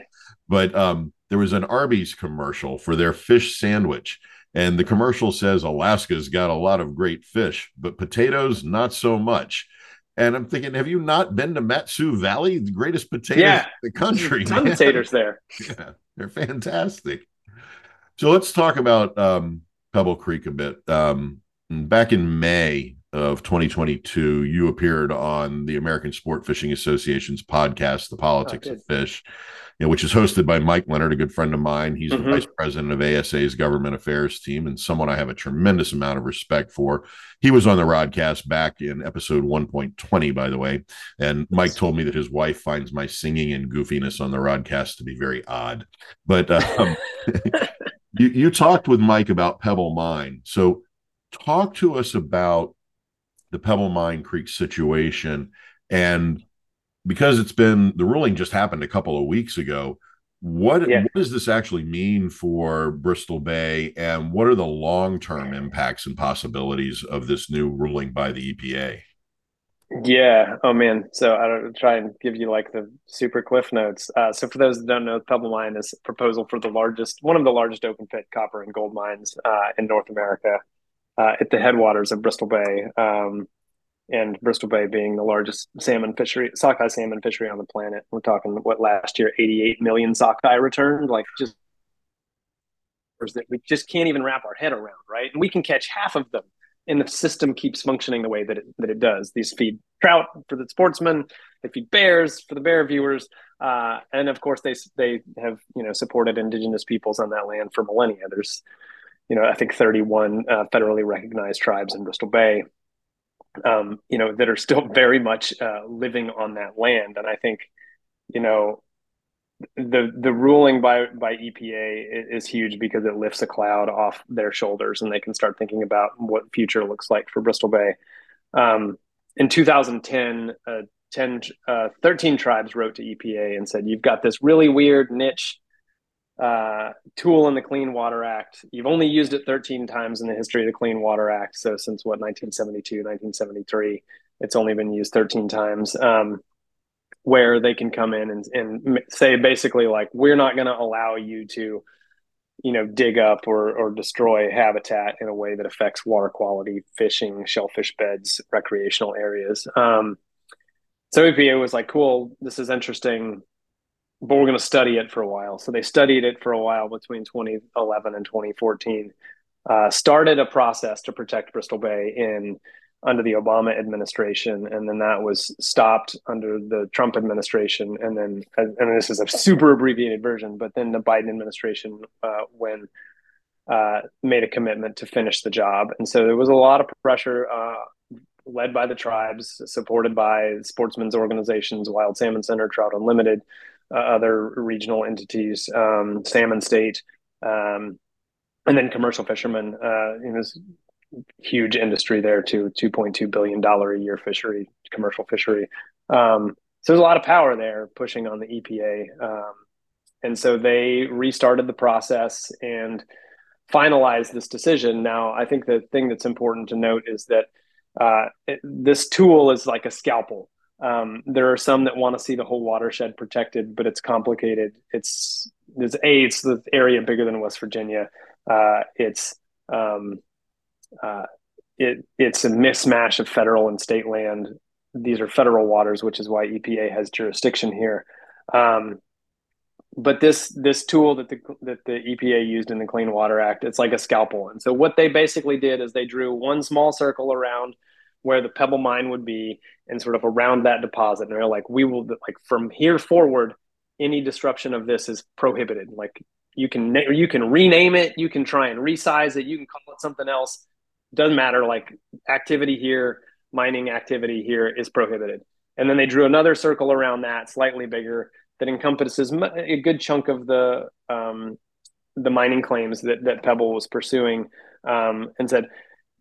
Speaker 3: But um, there was an Arby's commercial for their fish sandwich. And the commercial says Alaska's got a lot of great fish, but potatoes, not so much. And I'm thinking, have you not been to Mat-Su Valley, the greatest potatoes yeah. in the country?
Speaker 2: Ton potatoes there. *laughs*
Speaker 3: Yeah, they're fantastic. So let's talk about um, Pebble Creek a bit. Um, back in May, of 2022, you appeared on the American Sport Fishing Association's podcast, The Politics oh, of Fish, you know, which is hosted by Mike Leonard, a good friend of mine. He's mm-hmm. the vice president of ASA's government affairs team and someone I have a tremendous amount of respect for. He was on the broadcast back in episode 1.20, by the way. And Mike told me that his wife finds my singing and goofiness on the broadcast to be very odd. But *laughs* um, *laughs* you, you talked with Mike about Pebble Mine. So talk to us about the Pebble Mine Creek situation. And because it's been the ruling just happened a couple of weeks ago, what, yeah. what does this actually mean for Bristol Bay and what are the long term impacts and possibilities of this new ruling by the EPA?
Speaker 2: Yeah. Oh man. So I don't try and give you like the super cliff notes. Uh, so for those that don't know, Pebble Mine is a proposal for the largest, one of the largest open pit copper and gold mines uh, in North America uh, at the headwaters of Bristol Bay, um, and Bristol Bay being the largest salmon fishery, sockeye salmon fishery on the planet. We're talking what last year, 88 million sockeye returned, like just that we just can't even wrap our head around, right? And we can catch half of them, and the system keeps functioning the way that it, that it does. These feed trout for the sportsmen, they feed bears for the bear viewers, uh, and of course they they have you know supported indigenous peoples on that land for millennia. There's you know, I think 31 uh, federally recognized tribes in Bristol Bay, um, you know, that are still *laughs* very much uh, living on that land. And I think, you know, the the ruling by by EPA is huge because it lifts a cloud off their shoulders and they can start thinking about what future looks like for Bristol Bay. Um, in 2010, uh, 10, uh, 13 tribes wrote to EPA and said, "You've got this really weird niche uh, tool in the Clean Water Act. You've only used it 13 times in the history of the Clean Water Act. So since what 1972, 1973, it's only been used 13 times. Um, where they can come in and, and say basically like we're not going to allow you to you know dig up or, or destroy habitat in a way that affects water quality fishing shellfish beds recreational areas um, so epa was like cool this is interesting but we're going to study it for a while. So they studied it for a while between 2011 and 2014. Uh, started a process to protect Bristol Bay in under the Obama administration, and then that was stopped under the Trump administration, and then and this is a super abbreviated version, but then the Biden administration uh, when uh, made a commitment to finish the job, and so there was a lot of pressure. Uh, led by the tribes, supported by sportsmen's organizations, Wild Salmon Center, Trout Unlimited, other regional entities, um, Salmon State, um, and then commercial fishermen. Uh, know, huge industry there too, two point two billion dollar a year fishery, commercial fishery. Um, so there's a lot of power there pushing on the EPA, um, and so they restarted the process and finalized this decision. Now, I think the thing that's important to note is that uh, it, this tool is like a scalpel. Um, there are some that want to see the whole watershed protected, but it's complicated. It's there's a it's the area bigger than West Virginia. Uh, it's um, uh, it it's a mismatch of federal and state land. These are federal waters, which is why EPA has jurisdiction here. Um, but this this tool that the that the EPA used in the Clean Water Act, it's like a scalpel. And so what they basically did is they drew one small circle around where the pebble mine would be and sort of around that deposit. And they're like, we will like from here forward, any disruption of this is prohibited. Like you can you can rename it, you can try and resize it, you can call it something else. Doesn't matter. Like activity here, mining activity here is prohibited. And then they drew another circle around that, slightly bigger, that encompasses a good chunk of the um, the mining claims that that Pebble was pursuing, um, and said,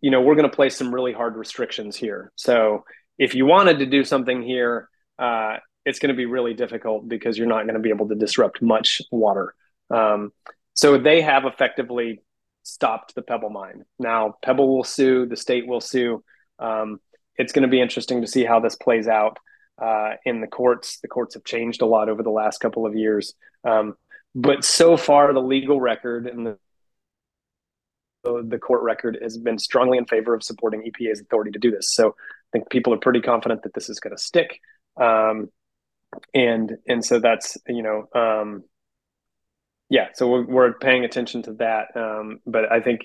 Speaker 2: you know, we're going to place some really hard restrictions here. So if you wanted to do something here, uh, it's going to be really difficult because you're not going to be able to disrupt much water. Um, so they have effectively stopped the Pebble mine. Now Pebble will sue, the state will sue. Um, it's going to be interesting to see how this plays out uh, in the courts. The courts have changed a lot over the last couple of years. Um, but so far, the legal record and the the court record has been strongly in favor of supporting EPA's authority to do this. So think people are pretty confident that this is going to stick. Um, and and so that's you know um, yeah. So we're, we're paying attention to that. Um, but I think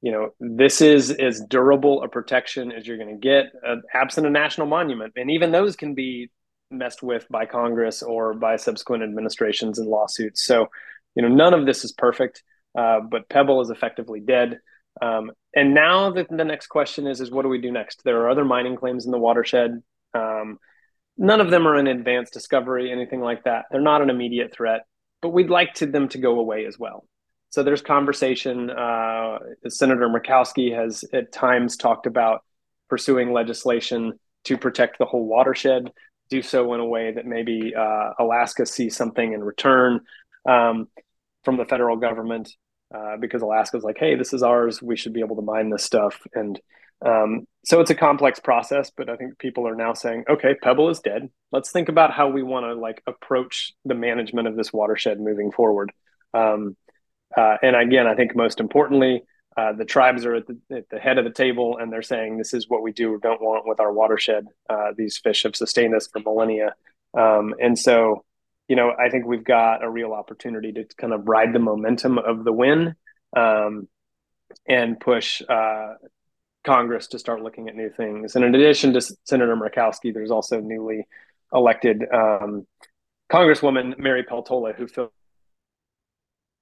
Speaker 2: you know, this is as durable a protection as you're going to get, uh, absent a national monument, and even those can be messed with by Congress or by subsequent administrations and lawsuits. So, you know, none of this is perfect, uh, but Pebble is effectively dead. Um, and now the, the next question is: is what do we do next? There are other mining claims in the watershed. Um, none of them are in advanced discovery, anything like that. They're not an immediate threat, but we'd like to them to go away as well. So there's conversation. Uh, Senator Murkowski has at times talked about pursuing legislation to protect the whole watershed, do so in a way that maybe uh, Alaska sees something in return um, from the federal government, uh, because Alaska's like, hey, this is ours. We should be able to mine this stuff. And um, so it's a complex process, but I think people are now saying, okay, Pebble is dead. Let's think about how we want to like approach the management of this watershed moving forward. Um, uh, and again, I think most importantly, uh, the tribes are at the, at the, head of the table and they're saying this is what we do or don't want with our watershed. Uh, these fish have sustained us for millennia. Um, and so, you know, I think we've got a real opportunity to kind of ride the momentum of the win um, and push uh, Congress to start looking at new things. And in addition to Senator Murkowski, there's also newly elected um, Congresswoman Mary Peltola, who filled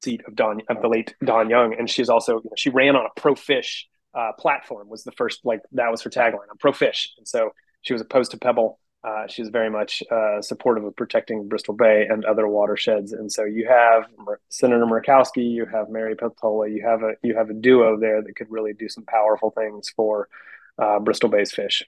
Speaker 2: the seat of Don of the late Don Young, and she's also you know, she ran on a pro fish uh, platform. Was the first like that was her tagline on pro fish, and so she was opposed to Pebble. Uh, she's very much uh, supportive of protecting Bristol Bay and other watersheds. And so you have Senator Murkowski, you have Mary Peltola, you have a you have a duo there that could really do some powerful things for uh, Bristol Bay's fish.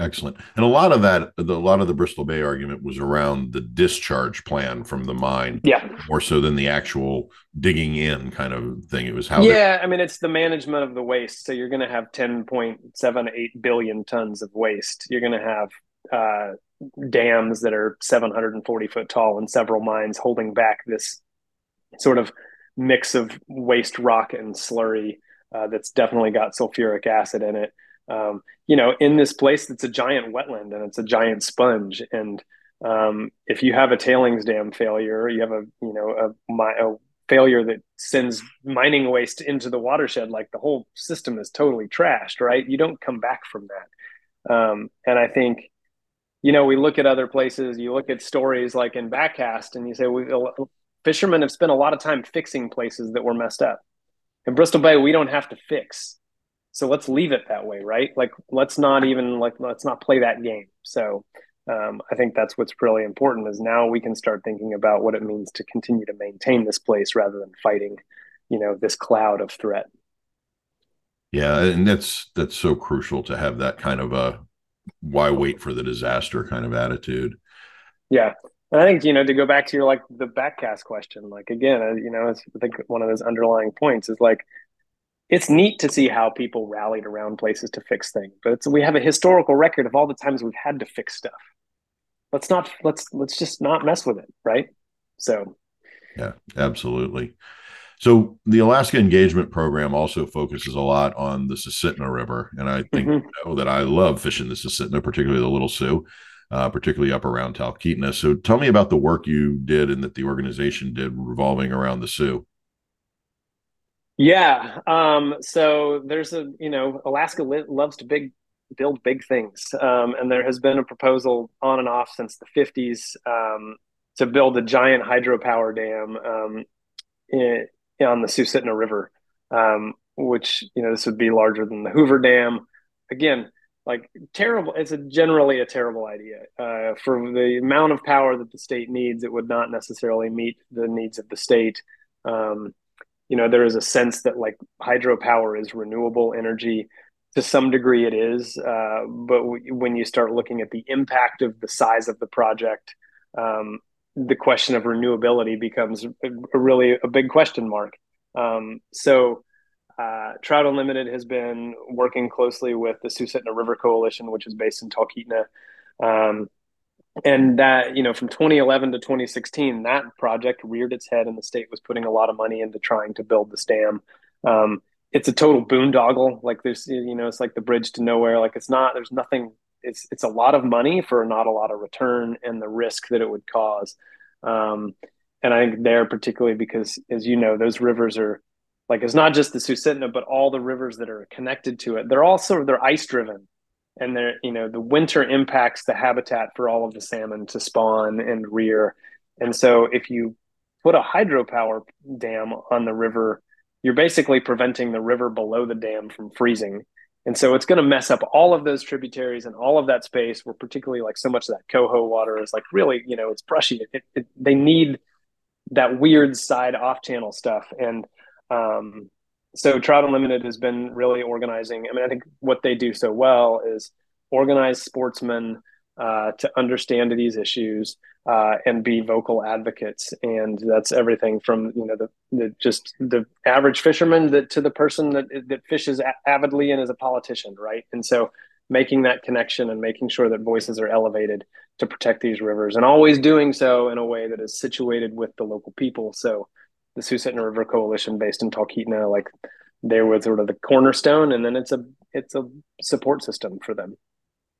Speaker 3: Excellent. And a lot of that, the, a lot of the Bristol Bay argument was around the discharge plan from the mine.
Speaker 2: Yeah.
Speaker 3: More so than the actual digging in kind of thing. It was how.
Speaker 2: Yeah. I mean, it's the management of the waste. So you're going to have 10.78 billion tons of waste. You're going to have uh, dams that are 740 foot tall and several mines holding back this sort of mix of waste rock and slurry uh, that's definitely got sulfuric acid in it um, you know, in this place that's a giant wetland and it's a giant sponge. And um, if you have a tailings dam failure, you have a you know a, a failure that sends mining waste into the watershed, like the whole system is totally trashed, right? You don't come back from that. Um, and I think, you know, we look at other places, you look at stories like in Backcast, and you say, we, fishermen have spent a lot of time fixing places that were messed up. In Bristol Bay, we don't have to fix. So let's leave it that way right? Like let's not even like let's not play that game. So um, i think that's what's really important is now we can start thinking about what it means to continue to maintain this place rather than fighting you know this cloud of threat.
Speaker 3: Yeah and that's that's so crucial to have that kind of a why wait for the disaster kind of attitude
Speaker 2: yeah And I think you know to go back to your like the backcast question, like again, uh, you know, I think one of those underlying points is like it's neat to see how people rallied around places to fix things, but we have a historical record of all the times we've had to fix stuff. Let's not let's let's just not mess with it, right? So,
Speaker 3: yeah, absolutely. So the Alaska Engagement Program also focuses a lot on the Susitna River, and I think mm-hmm. you know that I love fishing the Susitna, particularly the Little Su uh, particularly up around Talkeetna. So tell me about the work you did and that the organization did revolving around the Su.
Speaker 2: Yeah. Um, so there's a, you know, Alaska loves to big build big things. Um, and there has been a proposal on and off since the 50s um, to build a giant hydropower dam um, in, on the Susitna River, um, which, you know, this would be larger than the Hoover Dam. Again, like terrible it's a generally a terrible idea. Uh, for the amount of power that the state needs it would not necessarily meet the needs of the state. Um, you know there is a sense that like hydropower is renewable energy. To some degree it is uh, but w- when you start looking at the impact of the size of the project um, the question of renewability becomes a, really a big question mark um, so uh, Trout Unlimited has been working closely with the Susitna River Coalition, which is based in Talkeetna. Um, and that, you know, from 2011 to 2016, that project reared its head and the state was putting a lot of money into trying to build this dam. Um, it's a total boondoggle. Like there's, you know, it's like the bridge to nowhere. Like it's not, there's nothing, it's, it's a lot of money for not a lot of return and the risk that it would cause. Um, and I think there particularly because, as you know, those rivers are, like it's not just the Susitna, but all the rivers that are connected to it. They're also they're ice driven, and they're you know the winter impacts the habitat for all of the salmon to spawn and rear. And so if you put a hydropower dam on the river, you're basically preventing the river below the dam from freezing. And so it's going to mess up all of those tributaries and all of that space where particularly like so much of that coho water is like really, you know, it's brushy. It, it, they need that weird side off channel stuff. And um, so Trout Unlimited has been really organizing. I mean, I think what they do so well is organize sportsmen uh, to understand these issues uh, and be vocal advocates. And that's everything from you know the, the just the average fisherman that to the person that that fishes avidly and is a politician, right? And so making that connection and making sure that voices are elevated to protect these rivers and always doing so in a way that is situated with the local people. So the Susitna River Coalition based in Talkeetna, like they were sort of the cornerstone, and then it's a it's a support system for them.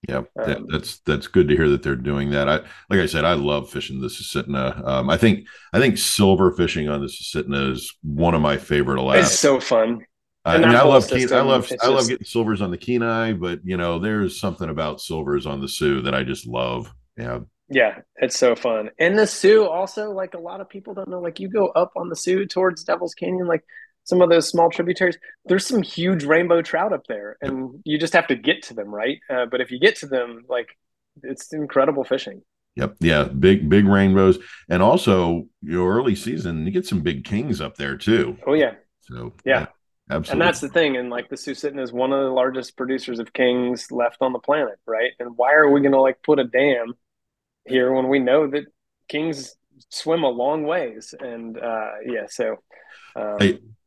Speaker 3: Yeah, um, that's that's good to hear that they're doing that. I like I said, I love fishing the Susitna. Um, I think I think silver fishing on the Susitna is one of my favorite. Alaska.
Speaker 2: It's so fun.
Speaker 3: I, I mean, I love system, I love I just... love getting silvers on the Kenai, but you know, there's something about silvers on the Su that I just love. Yeah,
Speaker 2: yeah, it's so fun. And the Su also, like a lot of people don't know, like you go up on the Su towards Devil's Canyon, like some of those small tributaries, there's some huge rainbow trout up there, and you just have to get to them, right? Uh, but if you get to them, like it's incredible fishing.
Speaker 3: Yep. Yeah. Big, big rainbows. And also your early season, you get some big kings up there too.
Speaker 2: Oh yeah.
Speaker 3: So
Speaker 2: yeah. yeah absolutely. And that's the thing. And like the Susitna is one of the largest producers of kings left on the planet. Right. And why are we going to like put a dam here when we know that kings swim a long ways and uh, yeah so um,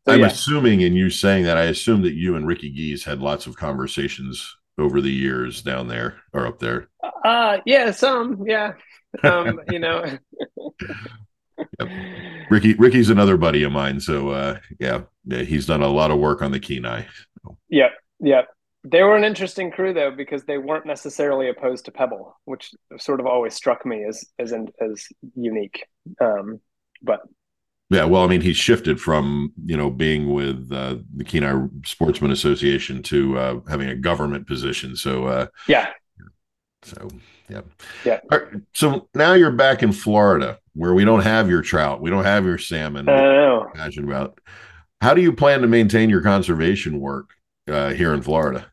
Speaker 3: I, am yeah. assuming in you saying that i assume that you and ricky Gease had lots of conversations over the years down there or up there
Speaker 2: uh yeah some yeah um *laughs* you know
Speaker 3: yep. ricky ricky's another buddy of mine so uh yeah, yeah he's done a lot of work on the kenai
Speaker 2: yep yep they were an interesting crew though because they weren't necessarily opposed to Pebble, which sort of always struck me as as as unique. Um, but
Speaker 3: yeah, well, I mean, he shifted from you know being with uh, the Kenai Sportsman Association to uh, having a government position. So uh,
Speaker 2: yeah,
Speaker 3: so yeah,
Speaker 2: yeah.
Speaker 3: Right, so now you're back in Florida, where we don't have your trout, we don't have your salmon.
Speaker 2: I know.
Speaker 3: Imagine about. How do you plan to maintain your conservation work uh, here in Florida?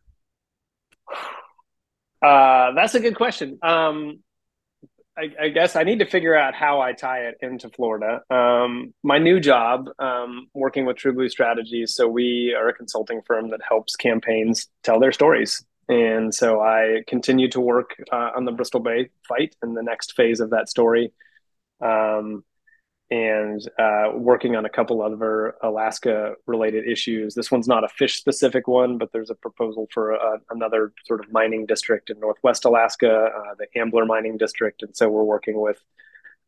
Speaker 2: Uh, that's a good question. Um, I, I, guess I need to figure out how I tie it into Florida. Um, my new job, um, working with True Blue Strategies. So we are a consulting firm that helps campaigns tell their stories. And so I continue to work uh, on the Bristol Bay fight and the next phase of that story. Um, and uh, working on a couple other Alaska related issues. This one's not a fish specific one, but there's a proposal for a, another sort of mining district in Northwest Alaska, uh, the Ambler Mining District. And so we're working with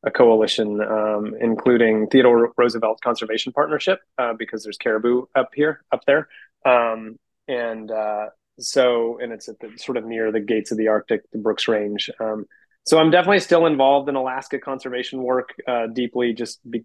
Speaker 2: a coalition, um, including Theodore Roosevelt Conservation Partnership, uh, because there's caribou up here, up there. Um, and uh, so, and it's at the sort of near the gates of the Arctic, the Brooks Range. Um, so I'm definitely still involved in Alaska conservation work uh, deeply, just be,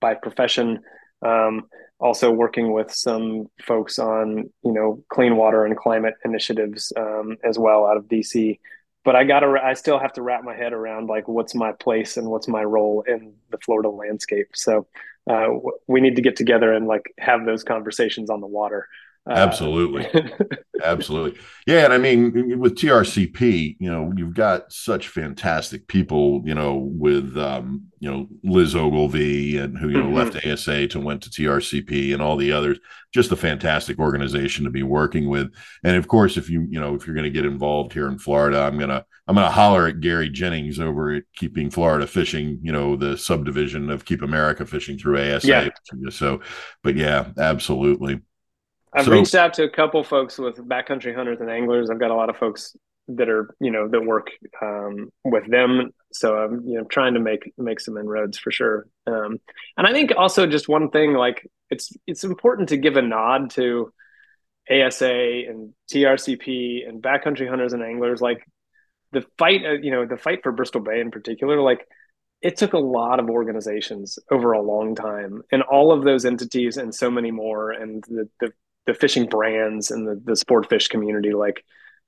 Speaker 2: by profession. Um, also working with some folks on you know clean water and climate initiatives um, as well out of DC. But I gotta, I still have to wrap my head around like what's my place and what's my role in the Florida landscape. So uh, we need to get together and like have those conversations on the water.
Speaker 3: Uh, Absolutely. *laughs* Absolutely. Yeah. And I mean, with TRCP, you know, you've got such fantastic people, you know, with, um, you know, Liz Ogilvy and who, you know, mm-hmm. left ASA to went to TRCP and all the others. Just a fantastic organization to be working with. And of course, if you, you know, if you're going to get involved here in Florida, I'm going to, I'm going to holler at Gary Jennings over at Keeping Florida Fishing, you know, the subdivision of Keep America Fishing through ASA. Yeah. So, but yeah, absolutely.
Speaker 2: I've so, reached out to a couple folks with backcountry hunters and anglers. I've got a lot of folks that are you know that work um, with them. So I'm you know trying to make make some inroads for sure. Um, and I think also just one thing like it's it's important to give a nod to ASA and TRCP and backcountry hunters and anglers. Like the fight, uh, you know, the fight for Bristol Bay in particular. Like it took a lot of organizations over a long time and all of those entities and so many more and the, the the fishing brands and the, the sport fish community like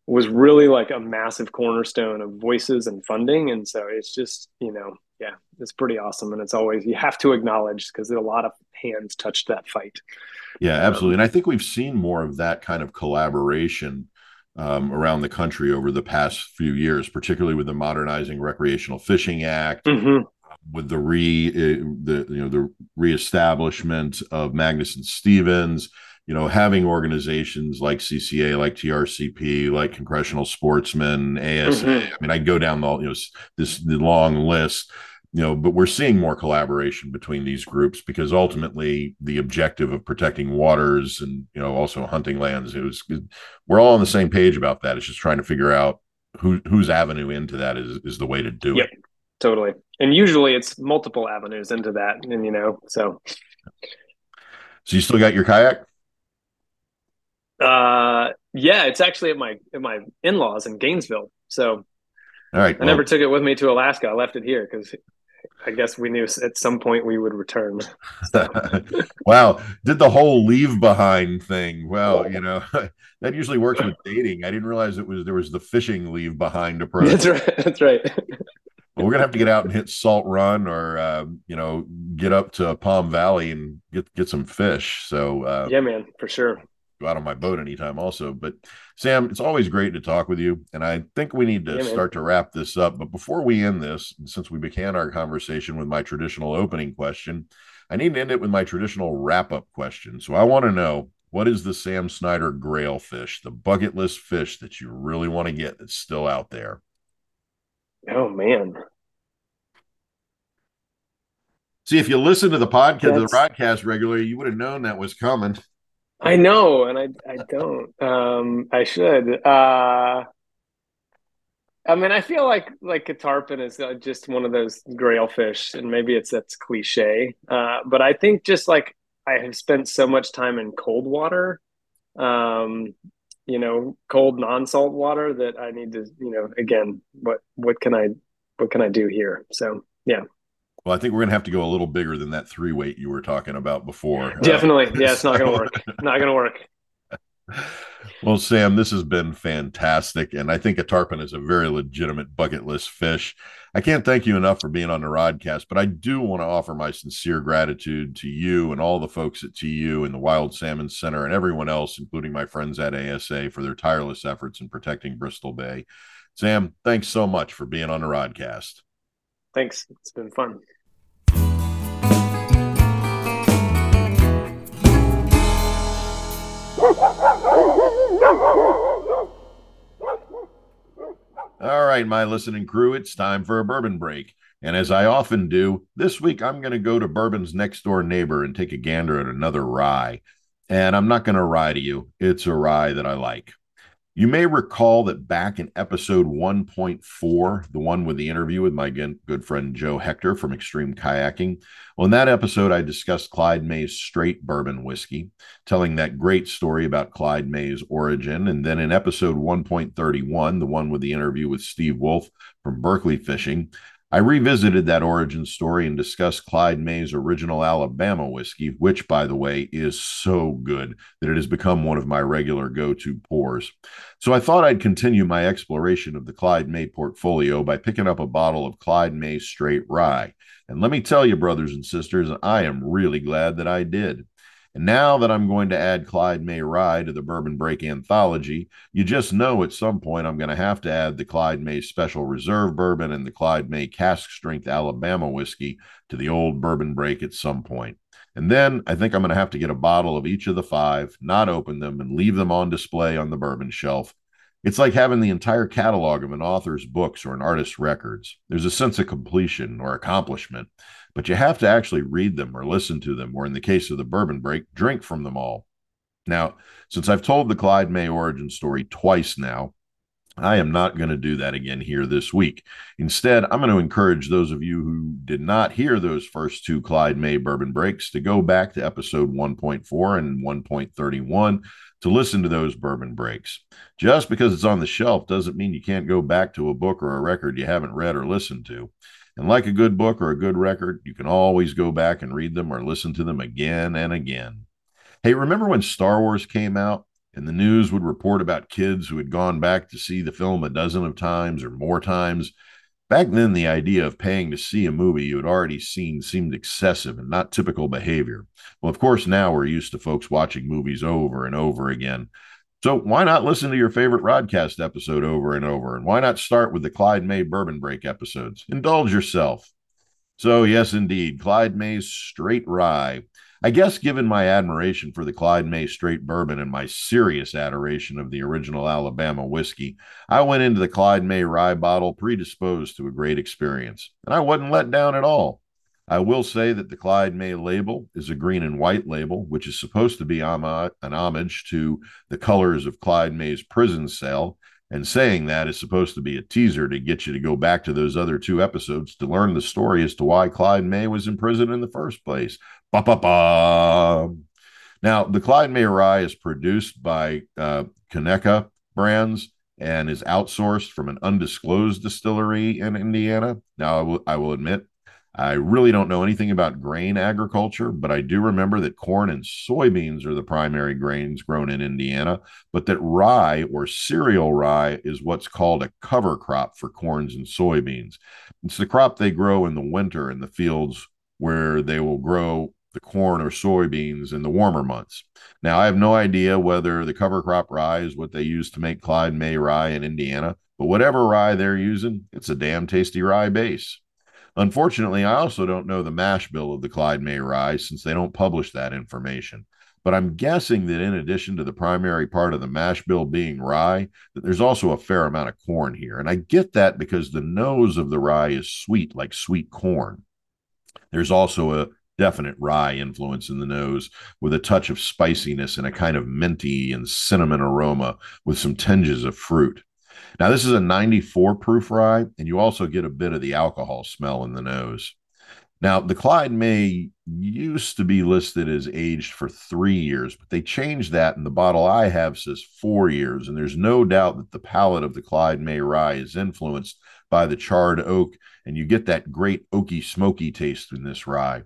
Speaker 2: was really like a massive cornerstone of voices and funding. And so it's just you know yeah it's pretty awesome. And it's always you have to acknowledge because a lot of hands touched that fight.
Speaker 3: Yeah absolutely. Um, and i think we've seen more of that kind of collaboration um, around the country over the past few years particularly with the modernizing recreational fishing act mm-hmm. with the re uh, the you know the reestablishment of Magnuson Stevens you know, having organizations like CCA, like TRCP, like Congressional Sportsmen, ASA. Mm-hmm. I mean, I go down the you know this the long list. You know, but we're seeing more collaboration between these groups because ultimately the objective of protecting waters and you know also hunting lands is we're all on the same page about that. It's just trying to figure out who whose avenue into that is is the way to do yep, it.
Speaker 2: Totally, and usually it's multiple avenues into that, and you know, so.
Speaker 3: So you still got your kayak?
Speaker 2: Uh, yeah, it's actually at my at my in laws in Gainesville. So,
Speaker 3: all right,
Speaker 2: I well, never took it with me to Alaska. I left it here because I guess we knew at some point we would return. *laughs* *laughs*
Speaker 3: wow, did the whole leave behind thing? Well, you know *laughs* that usually works with dating. I didn't realize it was there was the fishing leave behind approach.
Speaker 2: That's right. That's right.
Speaker 3: well, we're gonna have to get out and hit Salt Run, or uh, you know, get up to Palm Valley and get get some fish. So uh,
Speaker 2: yeah, man, for sure
Speaker 3: out on my boat anytime also. But Sam, it's always great to talk with you. And I think we need to yeah, start to wrap this up. But before we end this, since we began our conversation with my traditional opening question, I need to end it with my traditional wrap up question. So I want to know what is the Sam Snyder grail fish, the bucket list fish that you really want to get that's still out there?
Speaker 2: Oh, man.
Speaker 3: See, if you listen to the podcast, the broadcast regularly, you would have known that was coming.
Speaker 2: I know, and I I don't. Um, I should. Uh, I mean, I feel like like a tarpon is uh, just one of those grail fish, and maybe it's that's cliche. Uh, but I think just like I have spent so much time in cold water, um, you know, cold non-salt water that I need to, you know, again, what what can I what can I do here? So yeah.
Speaker 3: Well, I think we're going to have to go a little bigger than that three weight you were talking about before. *laughs*
Speaker 2: Definitely. Uh, yeah, it's not going to work. *laughs* Not going to work.
Speaker 3: Well, Sam, this has been fantastic. And I think a tarpon is a very legitimate bucket list fish. I can't thank you enough for being on the Rodcast, but I do want to offer my sincere gratitude to you and all the folks at TU and the Wild Salmon Center and everyone else, including my friends at ASA, for their tireless efforts in protecting Bristol Bay. Sam, thanks so much for being on the Rodcast.
Speaker 2: Thanks. It's been fun.
Speaker 3: All right, my listening crew, it's time for a bourbon break. And as I often do, this week I'm going to go to Bourbon's next door neighbor and take a gander at another rye. And I'm not going to rye to you, it's a rye that I like. You may recall that back in episode 1.4, the one with the interview with my good friend Joe Hector from Extreme Kayaking, well, in that episode, I discussed Clyde May's straight bourbon whiskey, telling that great story about Clyde May's origin. And then in episode 1.31, the one with the interview with Steve Wolf from Berkley Fishing, I revisited that origin story and discussed Clyde May's original Alabama whiskey, which, by the way, is so good that it has become one of my regular go to pours. So I thought I'd continue my exploration of the Clyde May portfolio by picking up a bottle of Clyde May Straight Rye. And let me tell you, brothers and sisters, I am really glad that I did. And now that I'm going to add Clyde May Rye to the Bourbon Break anthology, you just know at some point I'm going to have to add the Clyde May Special Reserve Bourbon and the Clyde May Cask Strength Alabama Whiskey to the old Bourbon Break at some point. And then I think I'm going to have to get a bottle of each of the five, not open them, and leave them on display on the bourbon shelf. It's like having the entire catalog of an author's books or an artist's records. There's a sense of completion or accomplishment but you have to actually read them or listen to them, or in the case of the bourbon break, drink from them all. Now, since I've told the Clyde May origin story twice now, I am not going to do that again here this week. Instead, I'm going to encourage those of you who did not hear those first two Clyde May bourbon breaks to go back to episode 1.4 and 1.31 to listen to those bourbon breaks. Just because it's on the shelf doesn't mean you can't go back to a book or a record you haven't read or listened to. And like a good book or a good record, you can always go back and read them or listen to them again and again. Hey, remember when Star Wars came out and the news would report about kids who had gone back to see the film a dozen of times or more times? Back then, the idea of paying to see a movie you had already seen seemed excessive and not typical behavior. Well, of course, now we're used to folks watching movies over and over again. So why not listen to your favorite Rodcast episode over and over? And why not start with the Clyde May Bourbon Break episodes? Indulge yourself. So, yes, indeed, Clyde May's Straight Rye. I guess, given my admiration for the Clyde May Straight Bourbon and my serious adoration of the original Alabama whiskey, I went into the Clyde May Rye bottle predisposed to a great experience. And I wasn't let down at all. I will say that the Clyde May label is a green and white label, which is supposed to be an homage to the colors of Clyde May's prison cell. And saying that is supposed to be a teaser to get you to go back to those other two episodes to learn the story as to why Clyde May was in prison in the first place. Ba ba ba. Now, the Clyde May rye is produced by uh, Conecuh Brands and is outsourced from an undisclosed distillery in Indiana. Now, I will, I will admit I really don't know anything about grain agriculture, but I do remember that corn and soybeans are the primary grains grown in Indiana, but that rye or cereal rye is what's called a cover crop for corns and soybeans. It's the crop they grow in the winter in the fields where they will grow the corn or soybeans in the warmer months. Now, I have no idea whether the cover crop rye is what they use to make Clyde May rye in Indiana, but whatever rye they're using, it's a damn tasty rye base. Unfortunately, I also don't know the mash bill of the Clyde May rye since they don't publish that information. But I'm guessing that in addition to the primary part of the mash bill being rye, that there's also a fair amount of corn here. And I get that because the nose of the rye is sweet, like sweet corn. There's also a definite rye influence in the nose with a touch of spiciness and a kind of minty and cinnamon aroma with some tinges of fruit. Now, this is a 94 proof rye, and you also get a bit of the alcohol smell in the nose. Now, the Clyde May used to be listed as aged for three years, but they changed that, and the bottle I have says four years. And there's no doubt that the palate of the Clyde May rye is influenced by the charred oak, and you get that great oaky, smoky taste in this rye.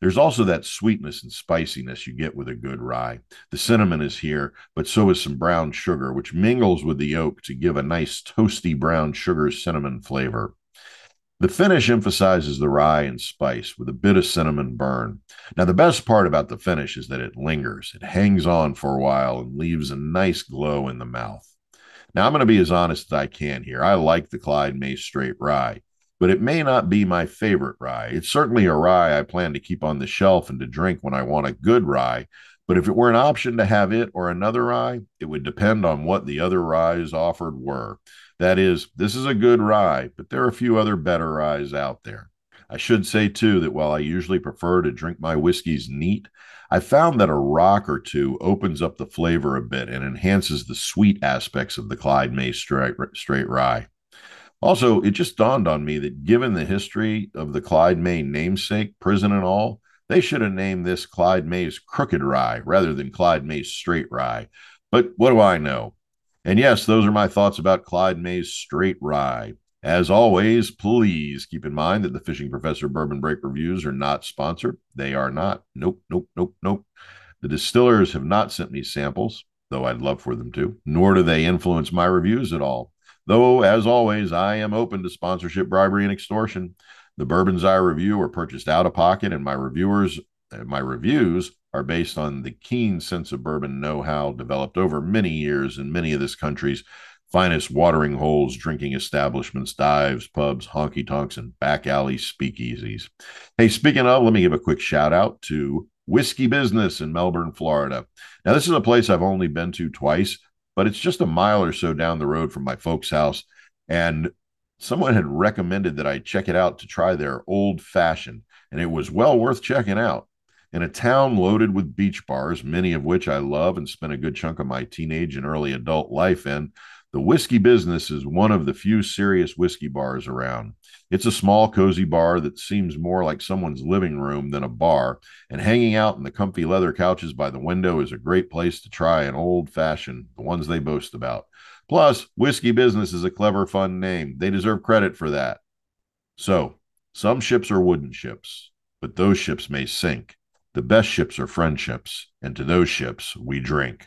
Speaker 3: There's also that sweetness and spiciness you get with a good rye. The cinnamon is here, but so is some brown sugar, which mingles with the oak to give a nice toasty brown sugar cinnamon flavor. The finish emphasizes the rye and spice with a bit of cinnamon burn. Now, the best part about the finish is that it lingers, it hangs on for a while and leaves a nice glow in the mouth. Now, I'm going to be as honest as I can here. I like the Clyde May Straight Rye but it may not be my favorite rye. It's certainly a rye I plan to keep on the shelf and to drink when I want a good rye. But if it were an option to have it or another rye, it would depend on what the other ryes offered were. That is, this is a good rye, but there are a few other better ryes out there. I should say, too, that while I usually prefer to drink my whiskeys neat, I found that a rock or two opens up the flavor a bit and enhances the sweet aspects of the Clyde May straight, straight rye. Also, it just dawned on me that given the history of the Clyde May namesake, prison and all, they should have named this Clyde May's Crooked Rye rather than Clyde May's Straight Rye. But what do I know? And yes, those are my thoughts about Clyde May's Straight Rye. As always, please keep in mind that the Fishing Professor Bourbon Break reviews are not sponsored. They are not. Nope, nope, nope, nope. The distillers have not sent me samples, though I'd love for them to, nor do they influence my reviews at all. Though, as always, I am open to sponsorship, bribery, and extortion. The bourbons I review are purchased out of pocket, and my reviewers, my reviews are based on the keen sense of bourbon know-how developed over many years in many of this country's finest watering holes, drinking establishments, dives, pubs, honky tonks, and back alley speakeasies. Hey, speaking of, let me give a quick shout out to Whiskey Business in Melbourne, Florida. Now, this is a place I've only been to twice, but it's just a mile or so down the road from my folks' house. And someone had recommended that I check it out to try their old fashioned, and it was well worth checking out. In a town loaded with beach bars, many of which I love and spent a good chunk of my teenage and early adult life in, the whiskey business is one of the few serious whiskey bars around. It's a small, cozy bar that seems more like someone's living room than a bar, and hanging out in the comfy leather couches by the window is a great place to try an old fashioned, the ones they boast about. Plus, whiskey business is a clever, fun name. They deserve credit for that. So, some ships are wooden ships, but those ships may sink. The best ships are friendships, and to those ships we drink.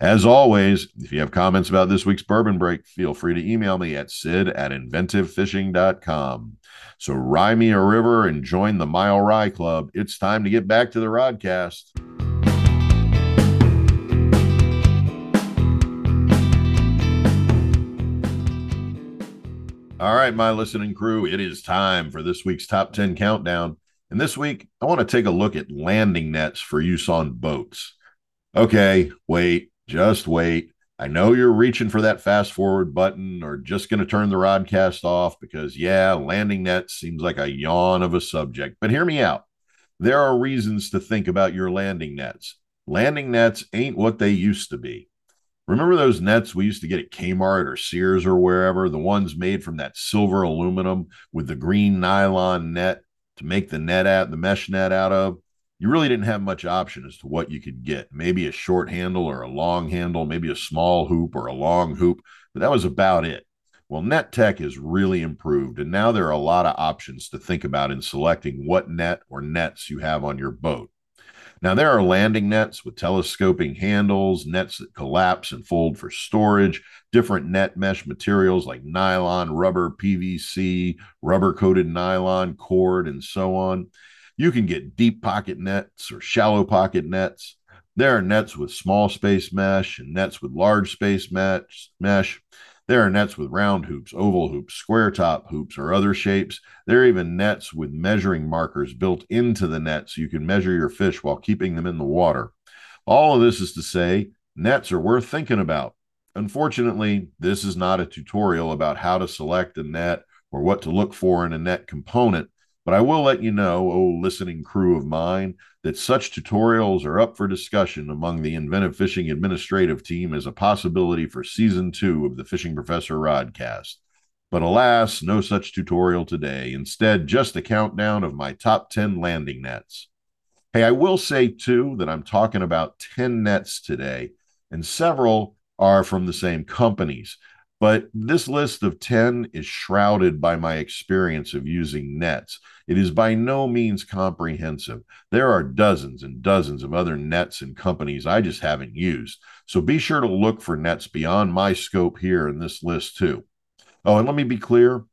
Speaker 3: As always, if you have comments about this week's bourbon break, feel free to email me at sid at inventivefishing.com. So rye me a river and join the Mile Rye Club. It's time to get back to the rodcast. All right, my listening crew, it is time for this week's top 10 countdown. And this week, I want to take a look at landing nets for use on boats okay, wait, just wait. I know you're reaching for that fast forward button or just going to turn the rodcast off because, yeah, landing nets seems like a yawn of a subject. But hear me out. There are reasons to think about your landing nets. Landing nets ain't what they used to be. Remember those nets we used to get at Kmart or Sears or wherever, the ones made from that silver aluminum with the green nylon net to make the net out, the mesh net out of? You really didn't have much option as to what you could get. Maybe a short handle or a long handle, maybe a small hoop or a long hoop, but that was about it. Well, net tech has really improved, and now there are a lot of options to think about in selecting what net or nets you have on your boat. Now, there are landing nets with telescoping handles, nets that collapse and fold for storage, different net mesh materials like nylon, rubber, PVC, rubber coated nylon, cord, and so on. You can get deep pocket nets or shallow pocket nets. There are nets with small space mesh and nets with large space mesh. mesh. There are nets with round hoops, oval hoops, square top hoops, or other shapes. There are even nets with measuring markers built into the net so you can measure your fish while keeping them in the water. All of this is to say, nets are worth thinking about. Unfortunately, this is not a tutorial about how to select a net or what to look for in a net component. But I will let you know, oh listening crew of mine, that such tutorials are up for discussion among the Inventive Fishing administrative team as a possibility for season two of the Fishing Professor Rodcast. But alas, no such tutorial today. Instead, just a countdown of my top 10 landing nets. Hey, I will say too that I'm talking about 10 nets today, and several are from the same companies. But this list of 10 is shrouded by my experience of using nets. It is by no means comprehensive. There are dozens and dozens of other nets and companies I just haven't used. So be sure to look for nets beyond my scope here in this list, too. Oh, and let me be clear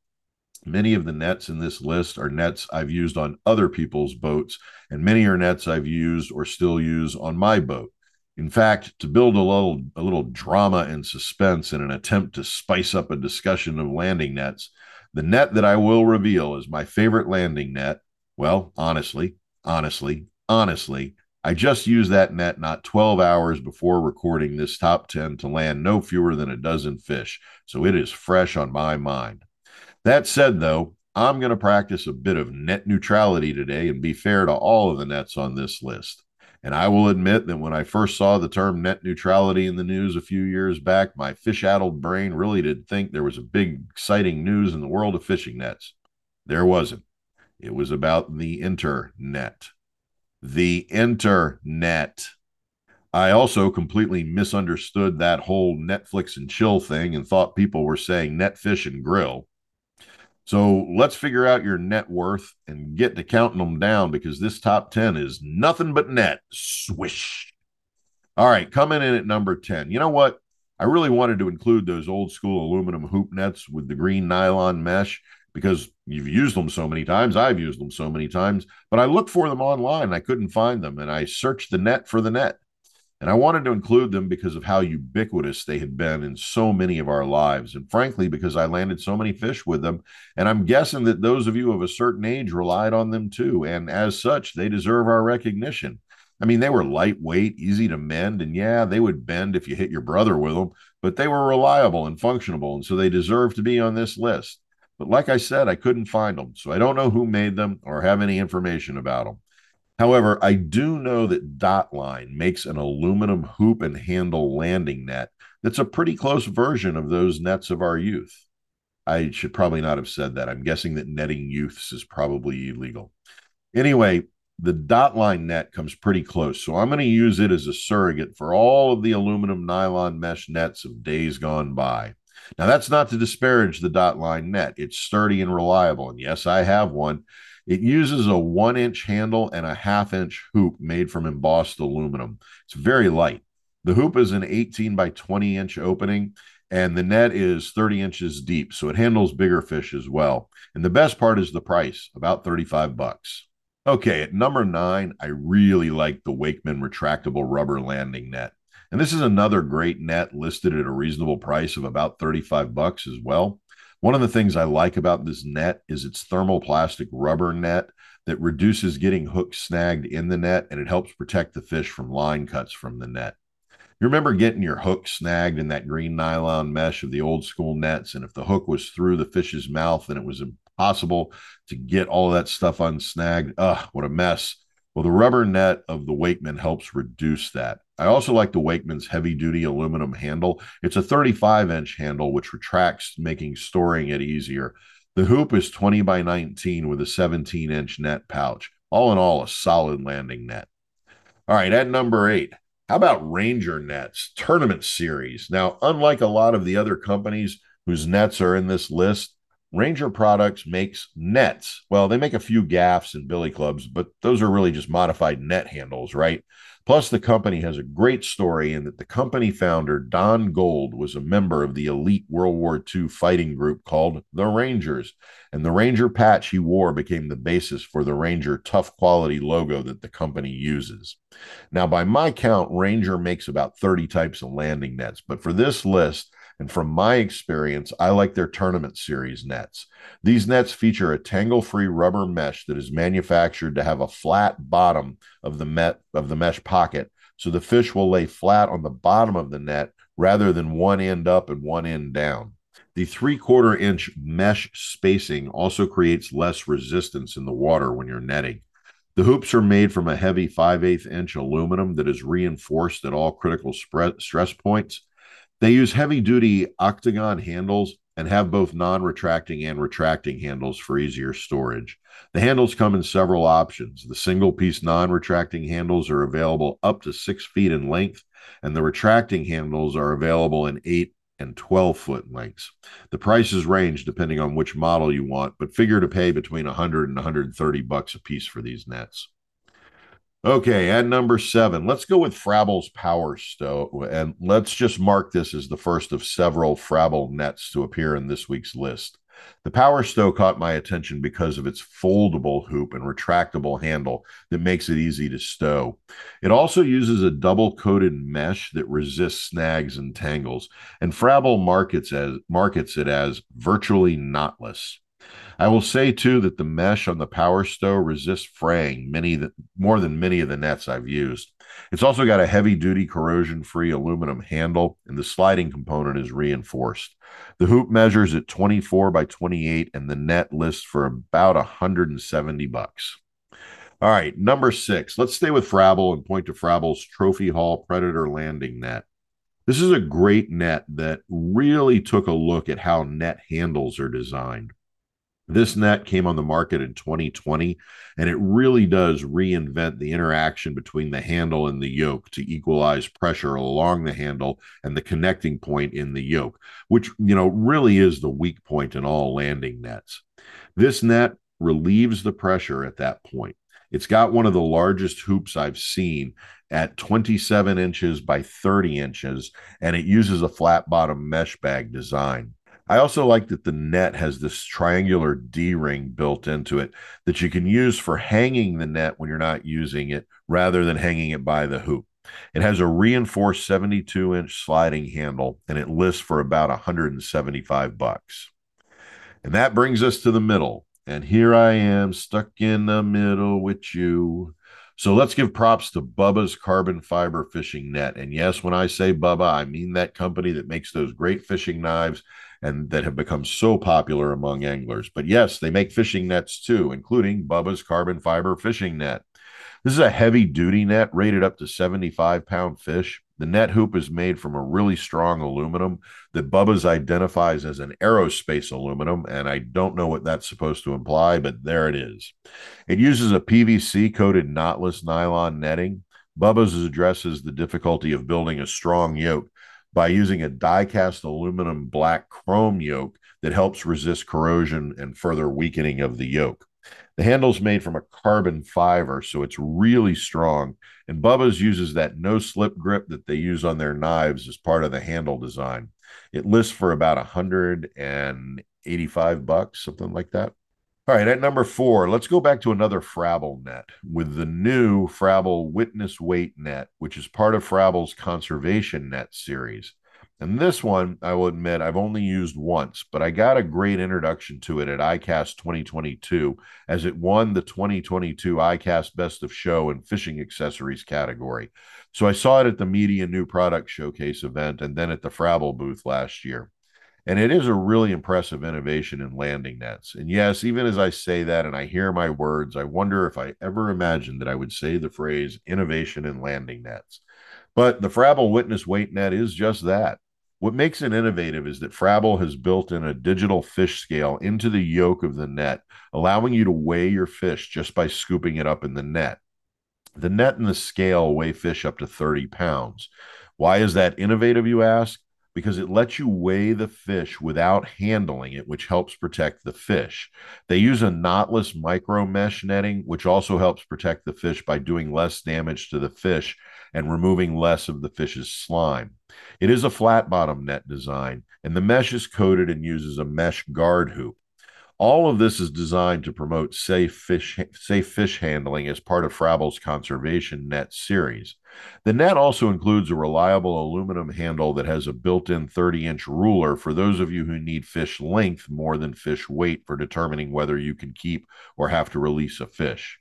Speaker 3: many of the nets in this list are nets I've used on other people's boats, and many are nets I've used or still use on my boat. In fact, to build a little a little drama and suspense in an attempt to spice up a discussion of landing nets, the net that I will reveal is my favorite landing net. Well, honestly, honestly, honestly, I just used that net not 12 hours before recording this top 10 to land no fewer than a dozen fish, so it is fresh on my mind. That said, though, I'm going to practice a bit of net neutrality today and be fair to all of the nets on this list. And I will admit that when I first saw the term net neutrality in the news a few years back, my fish addled brain really did think there was a big, exciting news in the world of fishing nets. There wasn't. It was about the internet. The internet. I also completely misunderstood that whole Netflix and chill thing and thought people were saying net fish and grill. So let's figure out your net worth and get to counting them down because this top 10 is nothing but net. Swish. All right, coming in at number 10. You know what? I really wanted to include those old school aluminum hoop nets with the green nylon mesh because you've used them so many times. I've used them so many times, but I looked for them online. I couldn't find them and I searched the net for the net. And I wanted to include them because of how ubiquitous they had been in so many of our lives. And frankly, because I landed so many fish with them. And I'm guessing that those of you of a certain age relied on them too. And as such, they deserve our recognition. I mean, they were lightweight, easy to mend, and yeah, they would bend if you hit your brother with them, but they were reliable and functional. And so they deserve to be on this list. But like I said, I couldn't find them. So I don't know who made them or have any information about them. However, I do know that Dotline makes an aluminum hoop and handle landing net that's a pretty close version of those nets of our youth. I should probably not have said that. I'm guessing that netting youths is probably illegal. Anyway, the Dotline net comes pretty close. So I'm going to use it as a surrogate for all of the aluminum nylon mesh nets of days gone by. Now, that's not to disparage the Dotline net. It's sturdy and reliable. And yes, I have one. It uses a one inch handle and a half inch hoop made from embossed aluminum. It's very light. The hoop is an 18 by 20 inch opening, and the net is 30 inches deep, so it handles bigger fish as well. And the best part is the price, about 35 bucks. Okay, at number nine, I really like the Wakeman retractable rubber landing net. And this is another great net listed at a reasonable price of about 35 bucks as well. One of the things I like about this net is its thermoplastic rubber net that reduces getting hooks snagged in the net and it helps protect the fish from line cuts from the net. You remember getting your hook snagged in that green nylon mesh of the old school nets, and if the hook was through the fish's mouth, then it was impossible to get all that stuff unsnagged. Ugh, what a mess. Well, the rubber net of the Wakeman helps reduce that. I also like the Wakeman's heavy duty aluminum handle. It's a 35 inch handle, which retracts, making storing it easier. The hoop is 20 by 19 with a 17 inch net pouch. All in all, a solid landing net. All right, at number eight, how about Ranger Nets Tournament Series? Now, unlike a lot of the other companies whose nets are in this list, Ranger Products makes nets. Well, they make a few gaffs and billy clubs, but those are really just modified net handles, right? Plus, the company has a great story in that the company founder, Don Gold, was a member of the elite World War II fighting group called the Rangers. And the Ranger patch he wore became the basis for the Ranger tough quality logo that the company uses. Now, by my count, Ranger makes about 30 types of landing nets, but for this list, and from my experience, I like their tournament series nets. These nets feature a tangle free rubber mesh that is manufactured to have a flat bottom of the, met, of the mesh pocket. So the fish will lay flat on the bottom of the net rather than one end up and one end down. The three quarter inch mesh spacing also creates less resistance in the water when you're netting. The hoops are made from a heavy 5 8 inch aluminum that is reinforced at all critical stress points they use heavy duty octagon handles and have both non retracting and retracting handles for easier storage. The handles come in several options. The single piece non retracting handles are available up to six feet in length, and the retracting handles are available in eight and 12 foot lengths. The prices range depending on which model you want, but figure to pay between 100 and 130 bucks a piece for these nets. Okay, at number seven, let's go with Frabill's Power Stow, and let's just mark this as the first of several Frabill nets to appear in this week's list. The Power Stow caught my attention because of its foldable hoop and retractable handle that makes it easy to stow. It also uses a double coated mesh that resists snags and tangles, and Frabill markets as markets it as virtually knotless. I will say too that the mesh on the Power Stow resists fraying many more than many of the nets I've used. It's also got a heavy duty corrosion free aluminum handle, and the sliding component is reinforced. The hoop measures at 24 by 28, and the net lists for about 170 bucks. All right, number six. Let's stay with Frabill and point to Frabill's Trophy Haul Predator Landing Net. This is a great net that really took a look at how net handles are designed. This net came on the market in 2020, and it really does reinvent the interaction between the handle and the yoke to equalize pressure along the handle and the connecting point in the yoke, which, you know, really is the weak point in all landing nets. This net relieves the pressure at that point. It's got one of the largest hoops I've seen at 27 inches by 30 inches, and it uses a flat bottom mesh bag design. I also like that the net has this triangular D ring built into it that you can use for hanging the net when you're not using it rather than hanging it by the hoop. It has a reinforced 72 inch sliding handle and it lists for about 175 bucks. And that brings us to the middle. And here I am stuck in the middle with you. So let's give props to Bubba's carbon fiber fishing net. And yes, when I say Bubba, I mean that company that makes those great fishing knives and that have become so popular among anglers. But yes, they make fishing nets too, including Bubba's carbon fiber fishing net. This is a heavy duty net rated up to 75 pound fish. The net hoop is made from a really strong aluminum that Bubba's identifies as an aerospace aluminum, and I don't know what that's supposed to imply, but there it is. It uses a PVC coated knotless nylon netting. Bubba's addresses the difficulty of building a strong yoke by using a die cast aluminum black chrome yoke that helps resist corrosion and further weakening of the yoke. The handle's made from a carbon fiber, so it's really strong. And Bubba's uses that no slip grip that they use on their knives as part of the handle design. It lists for about 185 bucks, something like that. All right, at number four, let's go back to another Frabill net with the new Frabill Witness Weight net, which is part of Frabill's Conservation Net series. And this one, I will admit, I've only used once, but I got a great introduction to it at ICAST 2022 as it won the 2022 ICAST Best of Show and Fishing Accessories category. So I saw it at the Media New Product Showcase event and then at the Frabill booth last year. And it is a really impressive innovation in landing nets. And yes, even as I say that and I hear my words, I wonder if I ever imagined that I would say the phrase innovation in landing nets. But the Frabill Witness Weight Net is just that. What makes it innovative is that Frabill has built in a digital fish scale into the yoke of the net, allowing you to weigh your fish just by scooping it up in the net. The net and the scale weigh fish up to 30 pounds. Why is that innovative, you ask? Because it lets you weigh the fish without handling it, which helps protect the fish. They use a knotless micro mesh netting, which also helps protect the fish by doing less damage to the fish and removing less of the fish's slime. It is a flat bottom net design, and the mesh is coated and uses a mesh guard hoop. All of this is designed to promote safe fish safe fish handling as part of Frabill's conservation net series. The net also includes a reliable aluminum handle that has a built-in 30-inch ruler for those of you who need fish length more than fish weight for determining whether you can keep or have to release a fish.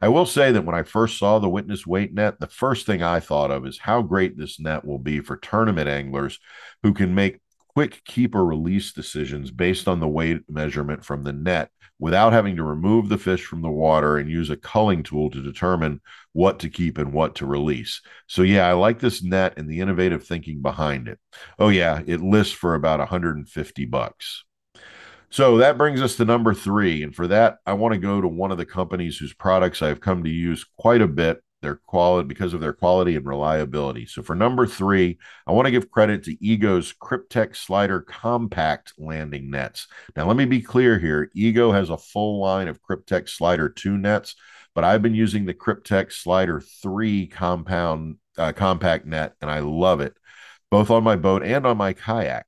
Speaker 3: I will say that when I first saw the witness weight net, the first thing I thought of is how great this net will be for tournament anglers who can make quick keep or release decisions based on the weight measurement from the net without having to remove the fish from the water and use a culling tool to determine what to keep and what to release. So yeah, I like this net and the innovative thinking behind it. Oh yeah, it lists for about 150 bucks. So that brings us to number 3 and for that I want to go to one of the companies whose products I've come to use quite a bit their quality because of their quality and reliability. So for number three, I want to give credit to Ego's Kryptek Slider Compact landing nets. Now let me be clear here: Ego has a full line of Kryptek Slider two nets, but I've been using the Kryptek Slider three compound uh, compact net, and I love it, both on my boat and on my kayak.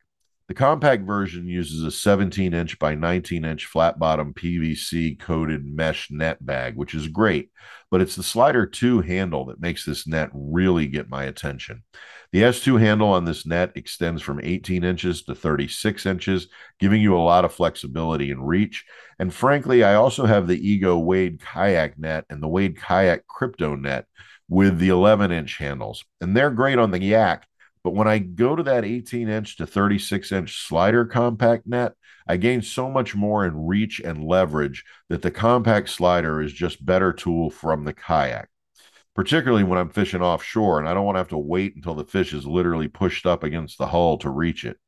Speaker 3: The compact version uses a 17 inch by 19 inch flat bottom PVC coated mesh net bag, which is great, but it's the slider 2 handle that makes this net really get my attention. The S2 handle on this net extends from 18 inches to 36 inches, giving you a lot of flexibility and reach. And frankly, I also have the Ego Wade kayak net and the Wade kayak crypto net with the 11 inch handles, and they're great on the yak but when I go to that 18 inch to 36 inch slider compact net, I gain so much more in reach and leverage that the compact slider is just better tool from the kayak. Particularly when I'm fishing offshore and I don't want to have to wait until the fish is literally pushed up against the hull to reach it.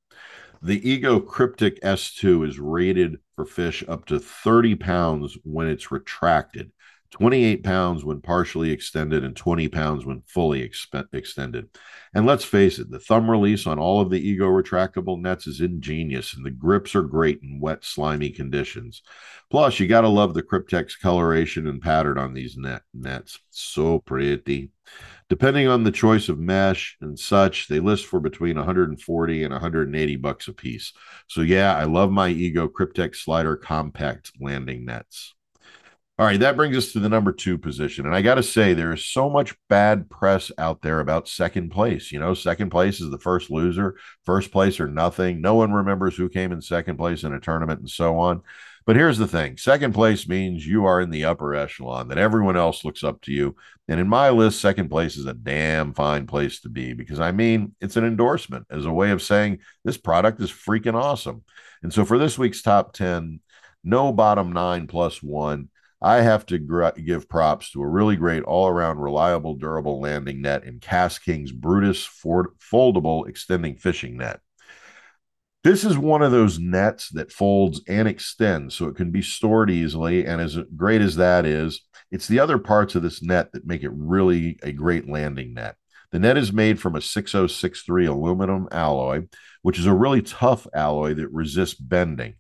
Speaker 3: The Ego Kryptek S2 is rated for fish up to 30 pounds when it's retracted. 28 pounds when partially extended and 20 pounds when fully extended. And let's face it, the thumb release on all of the Ego retractable nets is ingenious and the grips are great in wet, slimy conditions. Plus, you got to love the Cryptex coloration and pattern on these net nets. So pretty. Depending on the choice of mesh and such, they list for between 140 and 180 bucks a piece. So yeah, I love my Ego Cryptex slider compact landing nets. All right, that brings us to the number two position. And I got to say, there is so much bad press out there about second place. You know, second place is the first loser, first place or nothing. No one remembers who came in second place in a tournament and so on. But here's the thing second place means you are in the upper echelon, that everyone else looks up to you. And in my list, second place is a damn fine place to be because I mean, it's an endorsement as a way of saying this product is freaking awesome. And so for this week's top 10, no bottom nine plus one. I have to gr- give props to a really great all around reliable, durable landing net in Cass KastKing's Brutus Ford- foldable extending fishing net. This is one of those nets that folds and extends so it can be stored easily. And as great as that is, it's the other parts of this net that make it really a great landing net. The net is made from a 6063 aluminum alloy, which is a really tough alloy that resists bending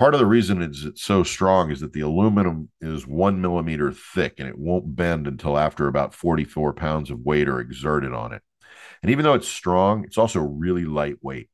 Speaker 3: part of the reason it's, it's so strong is that the aluminum is one millimeter thick and it won't bend until after about 44 pounds of weight are exerted on it. And even though it's strong, it's also really lightweight.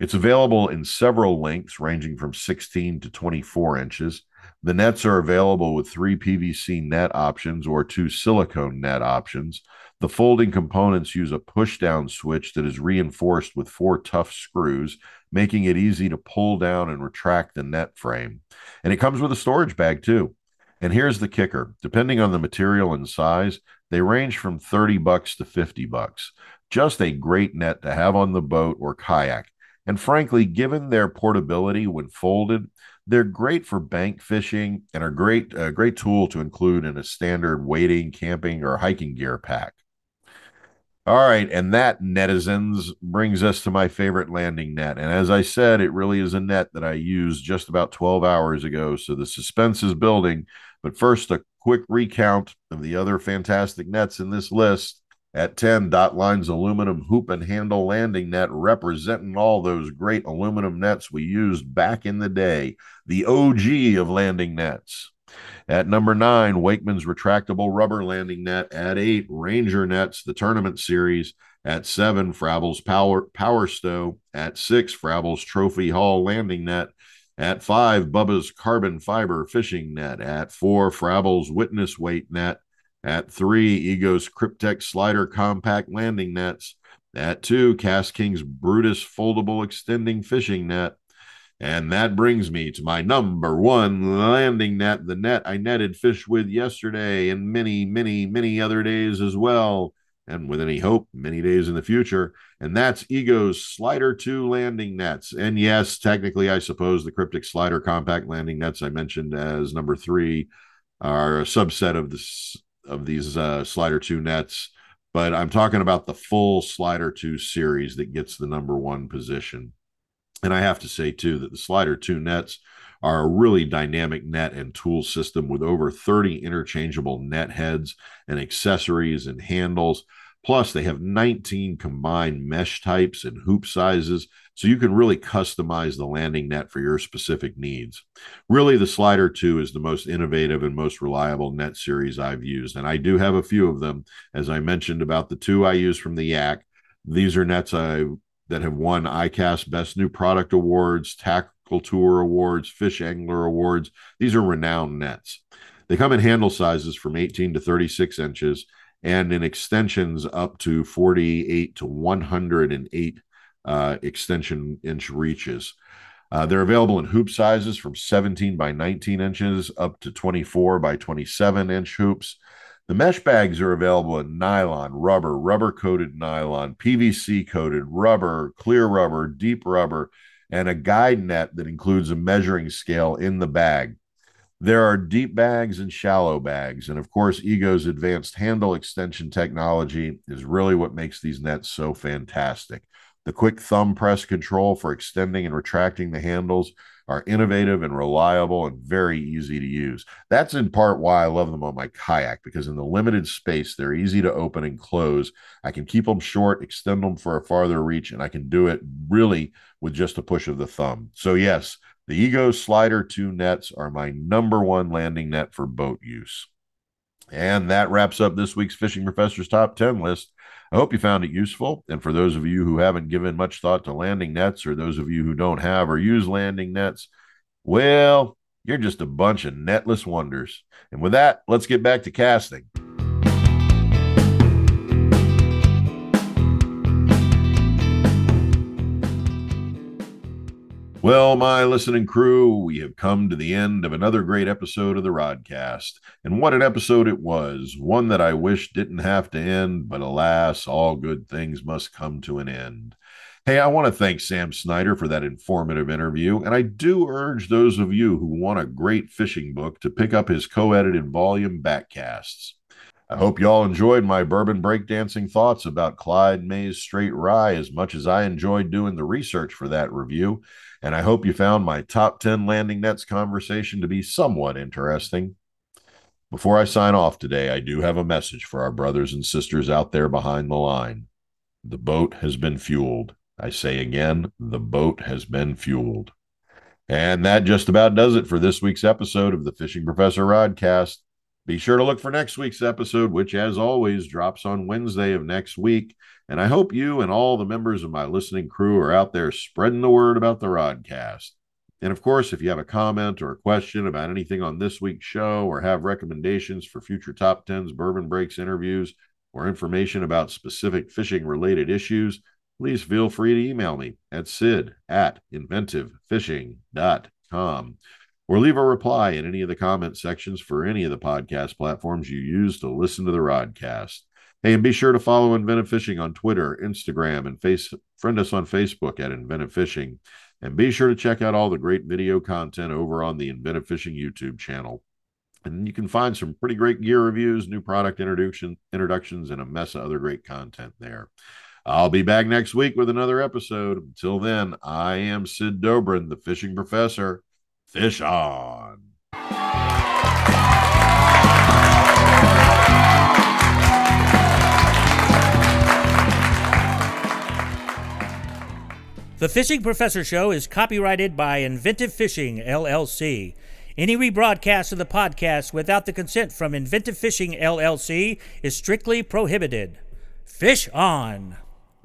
Speaker 3: It's available in several lengths, ranging from 16 to 24 inches. The nets are available with three PVC net options or two silicone net options. The folding components use a push down switch that is reinforced with four tough screws, making it easy to pull down and retract the net frame. And it comes with a storage bag too. And here's the kicker depending on the material and size, they range from 30 bucks to 50 bucks. Just a great net to have on the boat or kayak. And frankly, given their portability when folded, they're great for bank fishing and are great a great tool to include in a standard wading, camping, or hiking gear pack. All right, and that netizens brings us to my favorite landing net. And as I said, it really is a net that I used just about 12 hours ago. So the suspense is building. But first, a quick recount of the other fantastic nets in this list. At 10, Dot Line's aluminum hoop and handle landing net, representing all those great aluminum nets we used back in the day, the OG of landing nets. At number nine, Wakeman's retractable rubber landing net. At eight, Ranger Nets, the tournament series. At seven, Frabill's Power, Power Stow. At six, Frabill's Trophy Haul landing net. At five, Bubba's Carbon Fiber fishing net. At four, Frabill's Witness Weight net. At three, Ego's Kryptex Slider Compact landing nets. At two, KastKing's Brutus Foldable Extending Fishing Net. And that brings me to my number one landing net, the net I netted fish with yesterday and many, many, many other days as well. And with any hope, many days in the future. And that's Ego's Slider 2 landing nets. And yes, technically, I suppose the Kryptek Slider compact landing nets I mentioned as number three are a subset of this of these uh, Slider 2 nets. But I'm talking about the full Slider 2 series that gets the number one position. And I have to say, too, that the Slider 2 nets are a really dynamic net and tool system with over 30 interchangeable net heads and accessories and handles. Plus, they have 19 combined mesh types and hoop sizes, so you can really customize the landing net for your specific needs. Really, the Slider 2 is the most innovative and most reliable net series I've used, and I do have a few of them. As I mentioned about the two I use from the Yak, these are nets I that have won ICAST Best New Product Awards, Tackle Tour Awards, Fish Angler Awards. These are renowned nets. They come in handle sizes from 18 to 36 inches and in extensions up to 48 to 108 uh, extension inch reaches. Uh, they're available in hoop sizes from 17 by 19 inches up to 24 by 27 inch hoops. The mesh bags are available in nylon, rubber, rubber coated nylon, PVC coated, rubber, clear rubber, deep rubber, and a guide net that includes a measuring scale in the bag. There are deep bags and shallow bags. And of course, Ego's advanced handle extension technology is really what makes these nets so fantastic. The quick thumb press control for extending and retracting the handles are innovative and reliable and very easy to use. That's in part why I love them on my kayak because in the limited space, they're easy to open and close. I can keep them short, extend them for a farther reach, and I can do it really with just a push of the thumb. So, yes, the Ego Slider 2 nets are my number one landing net for boat use. And that wraps up this week's Fishing Professor's Top 10 list. I hope you found it useful. And for those of you who haven't given much thought to landing nets, or those of you who don't have or use landing nets, well, you're just a bunch of netless wonders. And with that, let's get back to casting. Well, my listening crew, we have come to the end of another great episode of the Rodcast. And what an episode it was. One that I wish didn't have to end, but alas, all good things must come to an end. Hey, I want to thank Sam Snyder for that informative interview. And I do urge those of you who want a great fishing book to pick up his co edited volume, Backcasts. I hope y'all enjoyed my bourbon breakdancing thoughts about Clyde May's Straight Rye as much as I enjoyed doing the research for that review. And I hope you found my top 10 landing nets conversation to be somewhat interesting. Before I sign off today, I do have a message for our brothers and sisters out there behind the line. The boat has been fueled. I say again, the boat has been fueled. And that just about does it for this week's episode of the Fishing Professor Rodcast. Be sure to look for next week's episode, which, as always, drops on Wednesday of next week. And I hope you and all the members of my listening crew are out there spreading the word about the Rodcast. And of course, if you have a comment or a question about anything on this week's show or have recommendations for future top 10s, bourbon breaks interviews, or information about specific fishing related issues, please feel free to email me at sid at inventivefishing.com or leave a reply in any of the comment sections for any of the podcast platforms you use to listen to the Rodcast. Hey, and be sure to follow Inventive Fishing on Twitter, Instagram, and face friend us on Facebook at Inventive Fishing. And be sure to check out all the great video content over on the Inventive Fishing YouTube channel. And you can find some pretty great gear reviews, new product introduction introductions, and a mess of other great content there. I'll be back next week with another episode. Until then, I am Sid Dobrin, the fishing professor. Fish on.
Speaker 1: The Fishing Professor Show is copyrighted by Inventive Fishing, LLC. Any rebroadcast of the podcast without the consent from Inventive Fishing, LLC is strictly prohibited. Fish on!